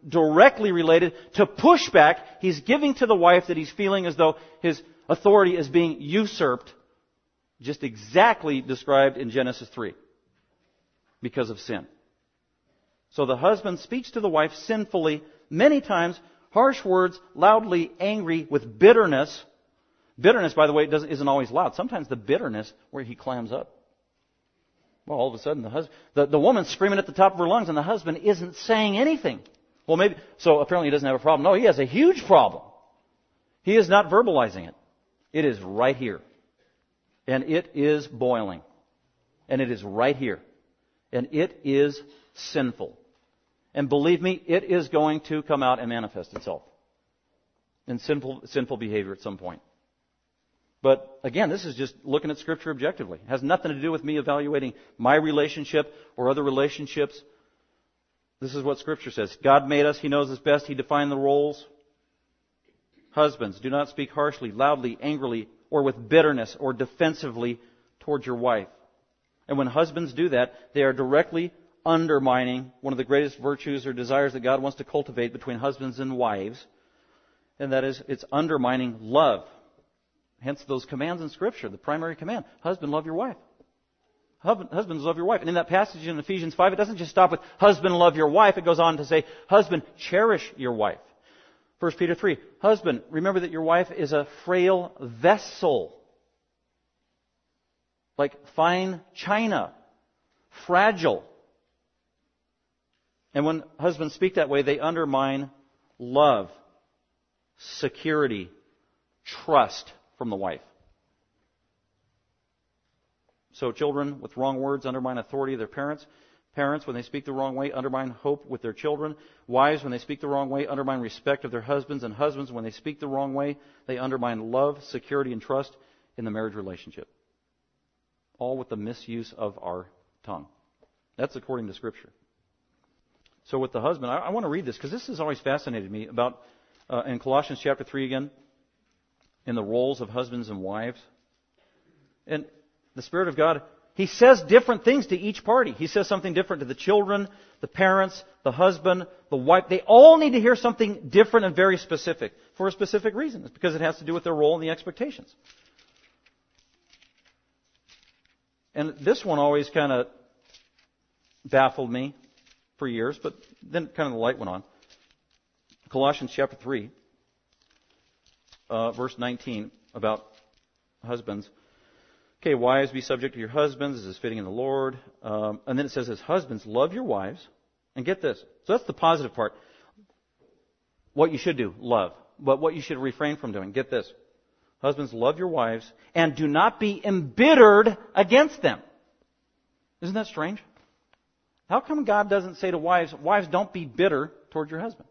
[SPEAKER 2] directly related to pushback he's giving to the wife that he's feeling as though his authority is being usurped, just exactly described in Genesis 3, because of sin. So the husband speaks to the wife sinfully, many times, harsh words, loudly angry, with bitterness, Bitterness, by the way, isn't always loud. Sometimes the bitterness where he clams up. Well, all of a sudden the husband, the, the woman's screaming at the top of her lungs and the husband isn't saying anything. Well, maybe, so apparently he doesn't have a problem. No, he has a huge problem. He is not verbalizing it. It is right here. And it is boiling. And it is right here. And it is sinful. And believe me, it is going to come out and manifest itself in sinful, sinful behavior at some point. But again, this is just looking at Scripture objectively. It has nothing to do with me evaluating my relationship or other relationships. This is what Scripture says. God made us. He knows us best. He defined the roles. Husbands, do not speak harshly, loudly, angrily, or with bitterness or defensively towards your wife. And when husbands do that, they are directly undermining one of the greatest virtues or desires that God wants to cultivate between husbands and wives. And that is, it's undermining love. Hence those commands in Scripture, the primary command. Husband, love your wife. Husbands, love your wife. And in that passage in Ephesians 5, it doesn't just stop with husband, love your wife. It goes on to say, husband, cherish your wife. 1 Peter 3, husband, remember that your wife is a frail vessel. like fine china, fragile. And when husbands speak that way, they undermine love, security, trust from the wife. So children with wrong words undermine authority of their parents. Parents, when they speak the wrong way, undermine hope with their children. Wives, when they speak the wrong way, undermine respect of their husbands. And husbands, when they speak the wrong way, they undermine love, security, and trust in the marriage relationship. All with the misuse of our tongue. That's according to Scripture. So with the husband, I, I want to read this because this has always fascinated me about uh, in Colossians chapter 3 again, in the roles of husbands and wives. And the Spirit of God, He says different things to each party. He says something different to the children, the parents, the husband, the wife. They all need to hear something different and very specific for a specific reason. It's because it has to do with their role and the expectations. And this one always kind of baffled me for years, but then kind of the light went on. Colossians chapter 3, uh, verse 19, about husbands. Okay, wives, be subject to your husbands This is fitting in the Lord. Um, and then it says, as husbands, love your wives. And get this. So that's the positive part. What you should do, love. But what you should refrain from doing, get this. Husbands, love your wives and do not be embittered against them. Isn't that strange? How come God doesn't say to wives, wives, don't be bitter toward your husband?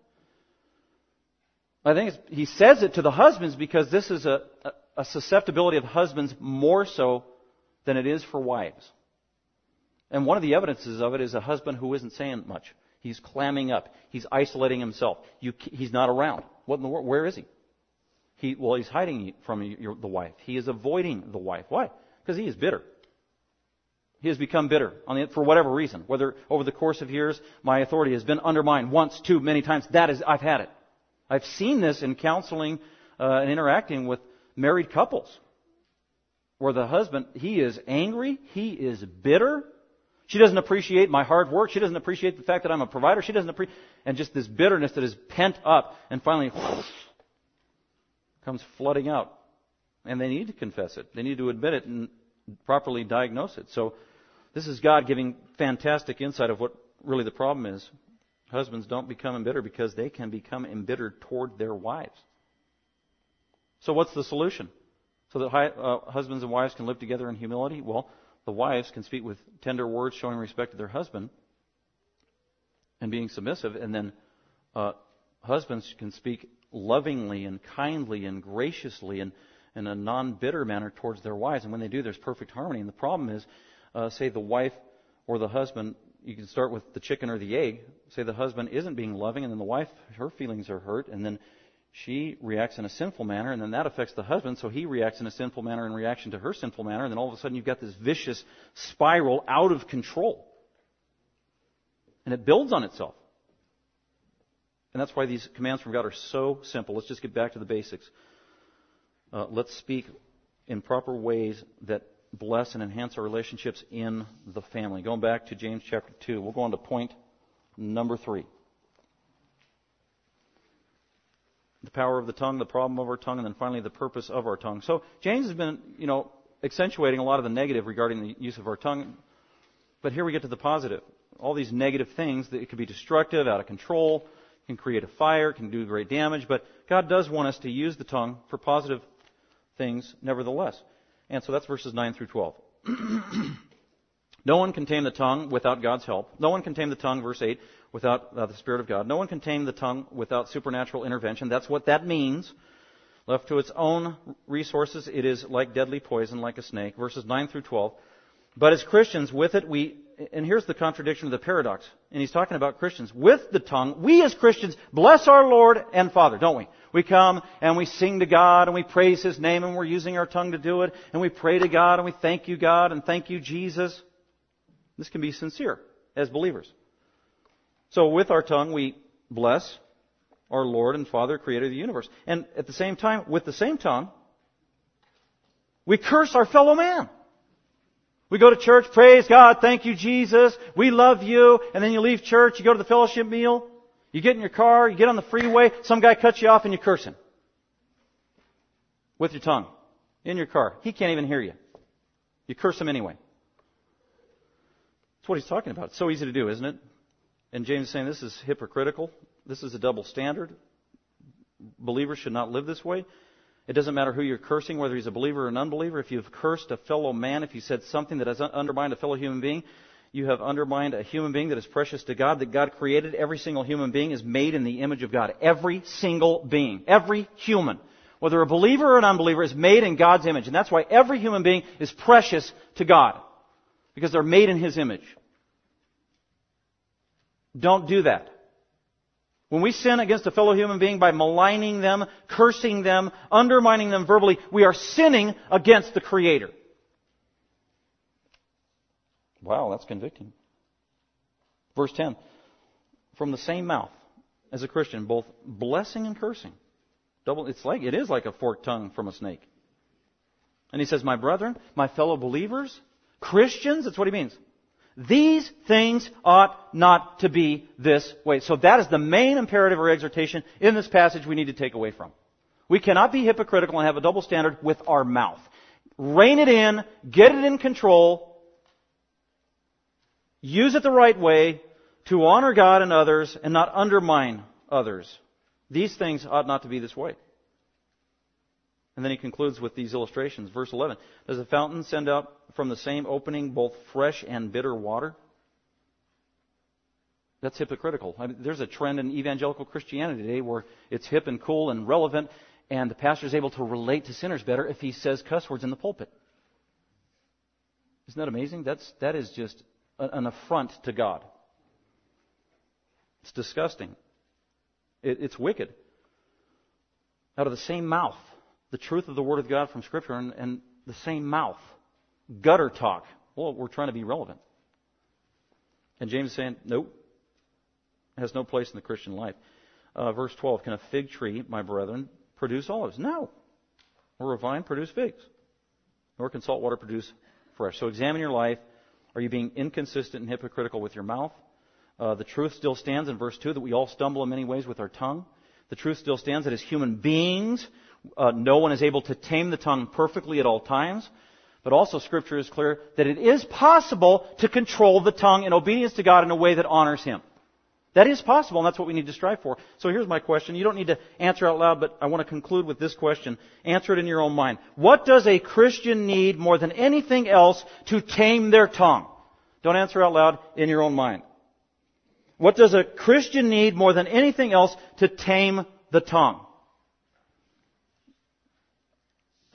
[SPEAKER 2] I think he says it to the husbands because this is a, a, a susceptibility of husbands more so than it is for wives. And one of the evidences of it is a husband who isn't saying much. He's clamming up. He's isolating himself. You, he's not around. What in the world? Where is he? He, well, he's hiding from your, the wife. He is avoiding the wife. Why? Because he is bitter. He has become bitter the, for whatever reason. Whether over the course of years my authority has been undermined once, two, many times. That is, I've had it. I've seen this in counseling uh, and interacting with married couples, where the husband he is angry, he is bitter. She doesn't appreciate my hard work. She doesn't appreciate the fact that I'm a provider. She doesn't appreciate, and just this bitterness that is pent up, and finally comes flooding out. And they need to confess it. They need to admit it and properly diagnose it. So this is God giving fantastic insight of what really the problem is. Husbands don't become embittered because they can become embittered toward their wives. So what's the solution? So that uh, husbands and wives can live together in humility? Well, the wives can speak with tender words showing respect to their husband and being submissive, and then uh, husbands can speak lovingly and kindly and graciously and in a non-bitter manner towards their wives. And when they do, there's perfect harmony. And the problem is, uh, say the wife or the husband, you can start with the chicken or the egg. Say the husband isn't being loving, and then the wife, her feelings are hurt, and then she reacts in a sinful manner, and then that affects the husband, so he reacts in a sinful manner in reaction to her sinful manner, and then all of a sudden you've got this vicious spiral out of control. And it builds on itself. And that's why these commands from God are so simple. Let's just get back to the basics. Uh, let's speak in proper ways that bless and enhance our relationships in the family. Going back to James chapter 2, we'll go on to point number 3. The power of the tongue, the problem of our tongue, and then finally the purpose of our tongue. So James has been, you know, accentuating a lot of the negative regarding the use of our tongue. But here we get to the positive. All these negative things that it could be destructive, out of control, can create a fire, can do great damage, but God does want us to use the tongue for positive things nevertheless. And so that's verses 9 through 12. no one can tame the tongue without God's help. No one can tame the tongue, verse 8, without uh, the Spirit of God. No one can tame the tongue without supernatural intervention. That's what that means. Left to its own resources, it is like deadly poison, like a snake. Verses 9 through 12. But as Christians, with it we and here's the contradiction of the paradox. And he's talking about Christians. With the tongue, we as Christians bless our Lord and Father, don't we? We come and we sing to God and we praise His name and we're using our tongue to do it. And we pray to God and we thank you, God, and thank you, Jesus. This can be sincere as believers. So with our tongue, we bless our Lord and Father, creator of the universe. And at the same time, with the same tongue, we curse our fellow man. We go to church, praise God, thank you Jesus, we love you, and then you leave church, you go to the fellowship meal, you get in your car, you get on the freeway, some guy cuts you off and you curse him. With your tongue. In your car. He can't even hear you. You curse him anyway. That's what he's talking about. It's so easy to do, isn't it? And James is saying this is hypocritical. This is a double standard. Believers should not live this way. It doesn't matter who you're cursing, whether he's a believer or an unbeliever. If you've cursed a fellow man, if you said something that has undermined a fellow human being, you have undermined a human being that is precious to God, that God created. Every single human being is made in the image of God. Every single being. Every human. Whether a believer or an unbeliever is made in God's image. And that's why every human being is precious to God. Because they're made in His image. Don't do that. When we sin against a fellow human being by maligning them, cursing them, undermining them verbally, we are sinning against the Creator. Wow, that's convicting. Verse 10. From the same mouth as a Christian, both blessing and cursing. Double, it's like, it is like a forked tongue from a snake. And he says, my brethren, my fellow believers, Christians, that's what he means. These things ought not to be this way. So that is the main imperative or exhortation in this passage we need to take away from. We cannot be hypocritical and have a double standard with our mouth. Rein it in, get it in control, use it the right way to honor God and others and not undermine others. These things ought not to be this way. And then he concludes with these illustrations. Verse 11. Does a fountain send out from the same opening both fresh and bitter water? That's hypocritical. I mean, there's a trend in evangelical Christianity today where it's hip and cool and relevant, and the pastor is able to relate to sinners better if he says cuss words in the pulpit. Isn't that amazing? That's, that is just an affront to God. It's disgusting. It, it's wicked. Out of the same mouth the truth of the Word of God from Scripture and, and the same mouth. Gutter talk. Well, we're trying to be relevant. And James is saying, nope. It has no place in the Christian life. Uh, verse 12, can a fig tree, my brethren, produce olives? No. Or a vine produce figs? Nor can salt water produce fresh. So examine your life. Are you being inconsistent and hypocritical with your mouth? Uh, the truth still stands in verse 2 that we all stumble in many ways with our tongue. The truth still stands that as human beings, uh, no one is able to tame the tongue perfectly at all times. But also scripture is clear that it is possible to control the tongue in obedience to God in a way that honors Him. That is possible, and that's what we need to strive for. So here's my question. You don't need to answer out loud, but I want to conclude with this question. Answer it in your own mind. What does a Christian need more than anything else to tame their tongue? Don't answer out loud in your own mind. What does a Christian need more than anything else to tame the tongue?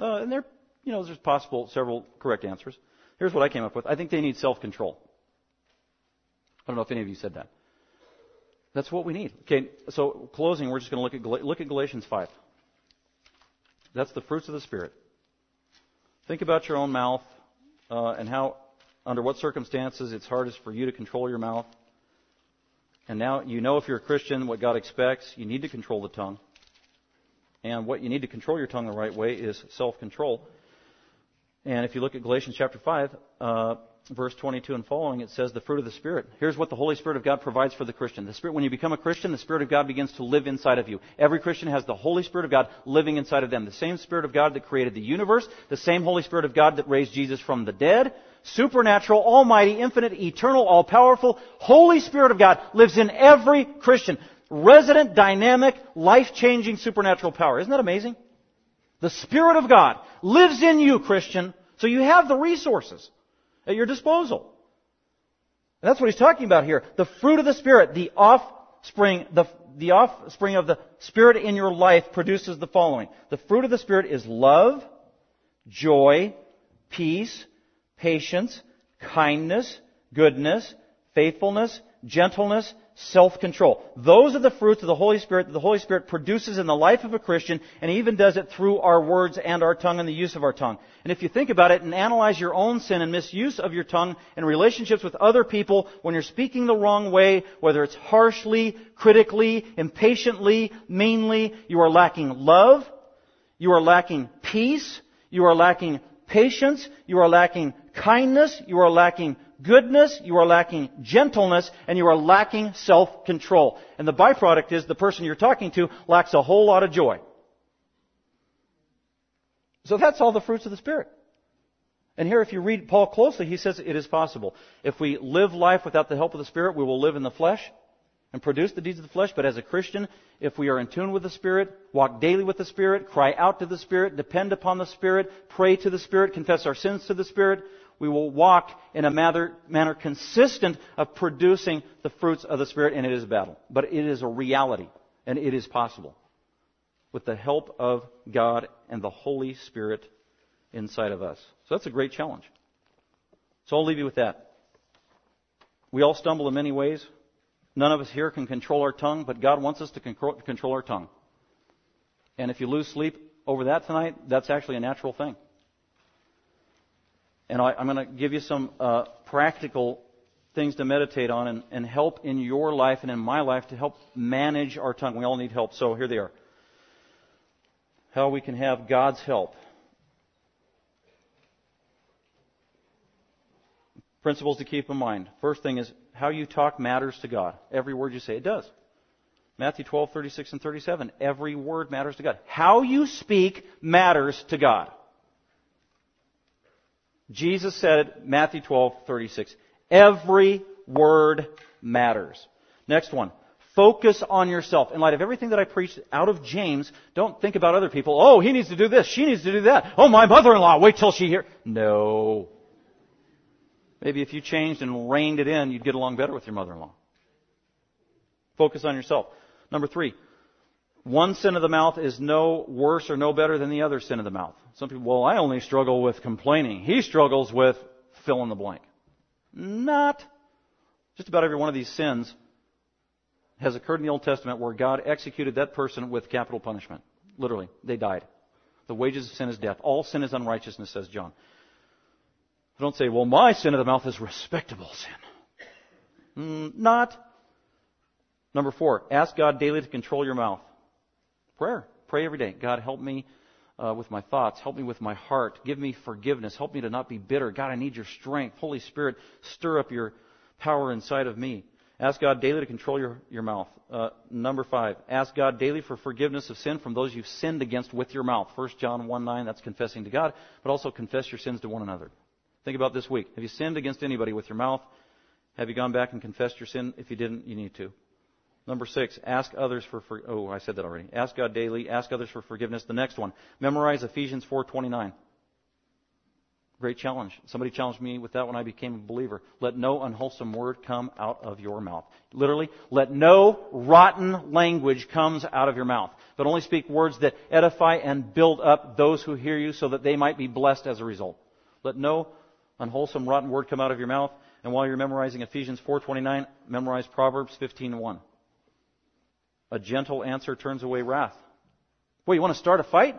[SPEAKER 2] Uh, and there, you know, there's possible several correct answers. Here's what I came up with. I think they need self-control. I don't know if any of you said that. That's what we need. Okay, so closing, we're just going to look at look at Galatians 5. That's the fruits of the Spirit. Think about your own mouth uh, and how, under what circumstances, it's hardest for you to control your mouth. And now you know if you're a Christian what God expects. You need to control the tongue. And what you need to control your tongue the right way is self-control. And if you look at Galatians chapter 5, uh, verse 22 and following, it says the fruit of the Spirit. Here's what the Holy Spirit of God provides for the Christian. The Spirit, when you become a Christian, the Spirit of God begins to live inside of you. Every Christian has the Holy Spirit of God living inside of them. The same Spirit of God that created the universe, the same Holy Spirit of God that raised Jesus from the dead, supernatural, almighty, infinite, eternal, all-powerful, Holy Spirit of God lives in every Christian resident, dynamic, life-changing supernatural power. Isn't that amazing? The Spirit of God lives in you, Christian, so you have the resources at your disposal. And that's what he's talking about here. The fruit of the Spirit, the offspring, the, the offspring of the Spirit in your life produces the following. The fruit of the Spirit is love, joy, peace, patience, kindness, goodness, faithfulness, gentleness, self-control. Those are the fruits of the Holy Spirit that the Holy Spirit produces in the life of a Christian, and even does it through our words and our tongue and the use of our tongue. And if you think about it and analyze your own sin and misuse of your tongue in relationships with other people, when you're speaking the wrong way, whether it's harshly, critically, impatiently, meanly, you are lacking love, you are lacking peace, you are lacking patience, you are lacking kindness, you are lacking goodness, you are lacking gentleness, and you are lacking self-control. And the byproduct is the person you're talking to lacks a whole lot of joy. So that's all the fruits of the Spirit. And here, if you read Paul closely, he says it is possible. If we live life without the help of the Spirit, we will live in the flesh and produce the deeds of the flesh. But as a Christian, if we are in tune with the Spirit, walk daily with the Spirit, cry out to the Spirit, depend upon the Spirit, pray to the Spirit, confess our sins to the Spirit, we will walk in a manner, manner consistent of producing the fruits of the Spirit, and it is a battle. But it is a reality, and it is possible with the help of God and the Holy Spirit inside of us. So that's a great challenge. So I'll leave you with that. We all stumble in many ways. None of us here can control our tongue, but God wants us to control our tongue. And if you lose sleep over that tonight, that's actually a natural thing. And I, am going to give you some uh, practical things to meditate on and, and help in your life and in my life to help manage our tongue. We all need help, so here they are. How we can have God's help. Principles to keep in mind. First thing is how you talk matters to God. Every word you say, it does. Matthew 12, 36 and 37. Every word matters to God. How you speak matters to God. Jesus said it, Matthew 12, 36. Every word matters. Next one. Focus on yourself. In light of everything that I preached out of James, don't think about other people. Oh, he needs to do this. She needs to do that. Oh, my mother-in-law. Wait till she hears. No. Maybe if you changed and reined it in, you'd get along better with your mother-in-law. Focus on yourself. Number three, one sin of the mouth is no worse or no better than the other sin of the mouth. Some people, well, I only struggle with complaining. He struggles with fill in the blank. Not. Just about every one of these sins has occurred in the Old Testament where God executed that person with capital punishment. Literally, they died. The wages of sin is death. All sin is unrighteousness, says John. Don't say, well, my sin of the mouth is respectable sin. Mm, not. Number four, ask God daily to control your mouth. Prayer. Pray every day. God, help me uh, with my thoughts. Help me with my heart. Give me forgiveness. Help me to not be bitter. God, I need your strength. Holy Spirit, stir up your power inside of me. Ask God daily to control your, your mouth. Uh, number five, ask God daily for forgiveness of sin from those you've sinned against with your mouth. 1 John 1 9, that's confessing to God, but also confess your sins to one another. Think about this week. Have you sinned against anybody with your mouth? Have you gone back and confessed your sin? If you didn't, you need to. Number six, ask others for, for oh, I said that already. Ask God daily. Ask others for forgiveness. The next one, memorize Ephesians 4:29. Great challenge. Somebody challenged me with that when I became a believer. Let no unwholesome word come out of your mouth. Literally, let no rotten language comes out of your mouth, but only speak words that edify and build up those who hear you so that they might be blessed as a result. Let no unwholesome, rotten word come out of your mouth. And while you're memorizing Ephesians 4:29, memorize Proverbs 15:1. A gentle answer turns away wrath. Well, you want to start a fight?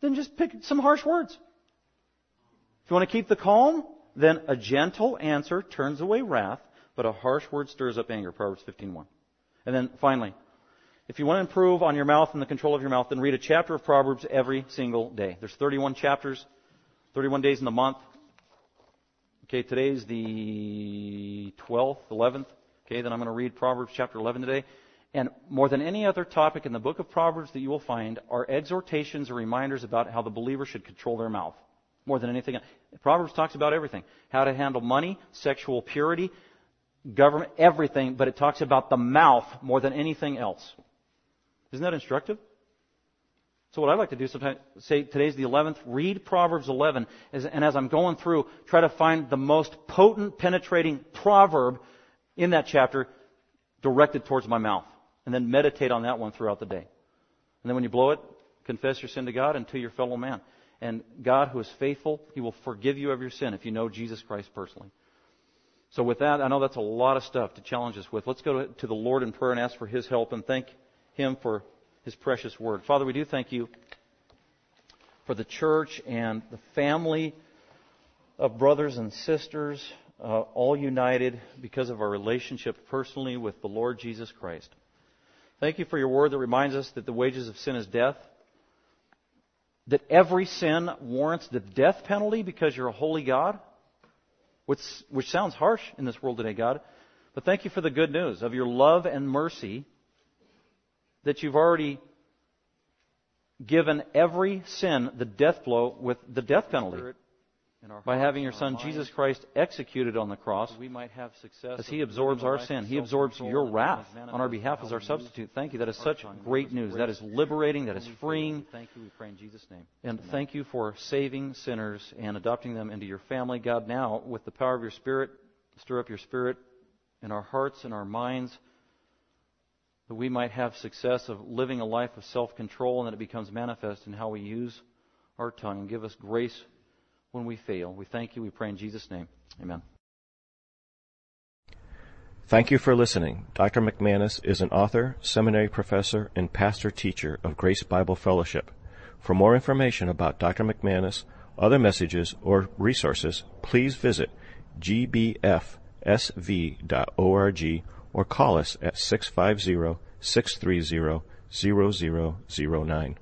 [SPEAKER 2] Then just pick some harsh words. If you want to keep the calm, then a gentle answer turns away wrath, but a harsh word stirs up anger. Proverbs 15:1. And then finally, if you want to improve on your mouth and the control of your mouth, then read a chapter of Proverbs every single day. There's 31 chapters, 31 days in the month. Okay, today's the 12th, 11th. Okay, then I'm going to read Proverbs chapter 11 today. And more than any other topic in the book of Proverbs that you will find are exhortations or reminders about how the believer should control their mouth. More than anything. Proverbs talks about everything. How to handle money, sexual purity, government, everything, but it talks about the mouth more than anything else. Isn't that instructive? So what I like to do sometimes, say today's the 11th, read Proverbs 11, and as I'm going through, try to find the most potent, penetrating proverb in that chapter directed towards my mouth. And then meditate on that one throughout the day. And then when you blow it, confess your sin to God and to your fellow man. And God, who is faithful, He will forgive you of your sin if you know Jesus Christ personally. So with that, I know that's a lot of stuff to challenge us with. Let's go to, the Lord in prayer and ask for His help and thank Him for his precious word. Father, we do thank you for the church and the family of brothers and sisters, uh, all united because of our relationship personally with the Lord Jesus Christ. Thank you for your word that reminds us that the wages of sin is death, that every sin warrants the death penalty because you're a holy God, which, which sounds harsh in this world today, God. But thank you for the good news of your love and mercy that you've already given every sin the death blow with the death penalty. By having your Son Jesus Christ executed on the cross,
[SPEAKER 3] we might have success
[SPEAKER 2] as He absorbs our sin. He absorbs your wrath on our behalf as our substitute. Thank you. That is such great news. That is liberating. That is freeing.
[SPEAKER 3] Thank you. We pray in Jesus' name.
[SPEAKER 2] And thank you for saving sinners and adopting them into your family. God, now, with the power of your Spirit, stir up your Spirit in our hearts and our minds that we might have success of living a life of self control and that it becomes manifest in how we use our tongue. And give us grace when we fail. We thank you. We pray in Jesus' name. Amen.
[SPEAKER 1] Thank you for listening. Dr. McManus is an author, seminary professor, and pastor teacher of Grace Bible Fellowship. For more information about Dr. McManus, other messages, or resources, please visit gbfsv.org or call us at 650 630 0009.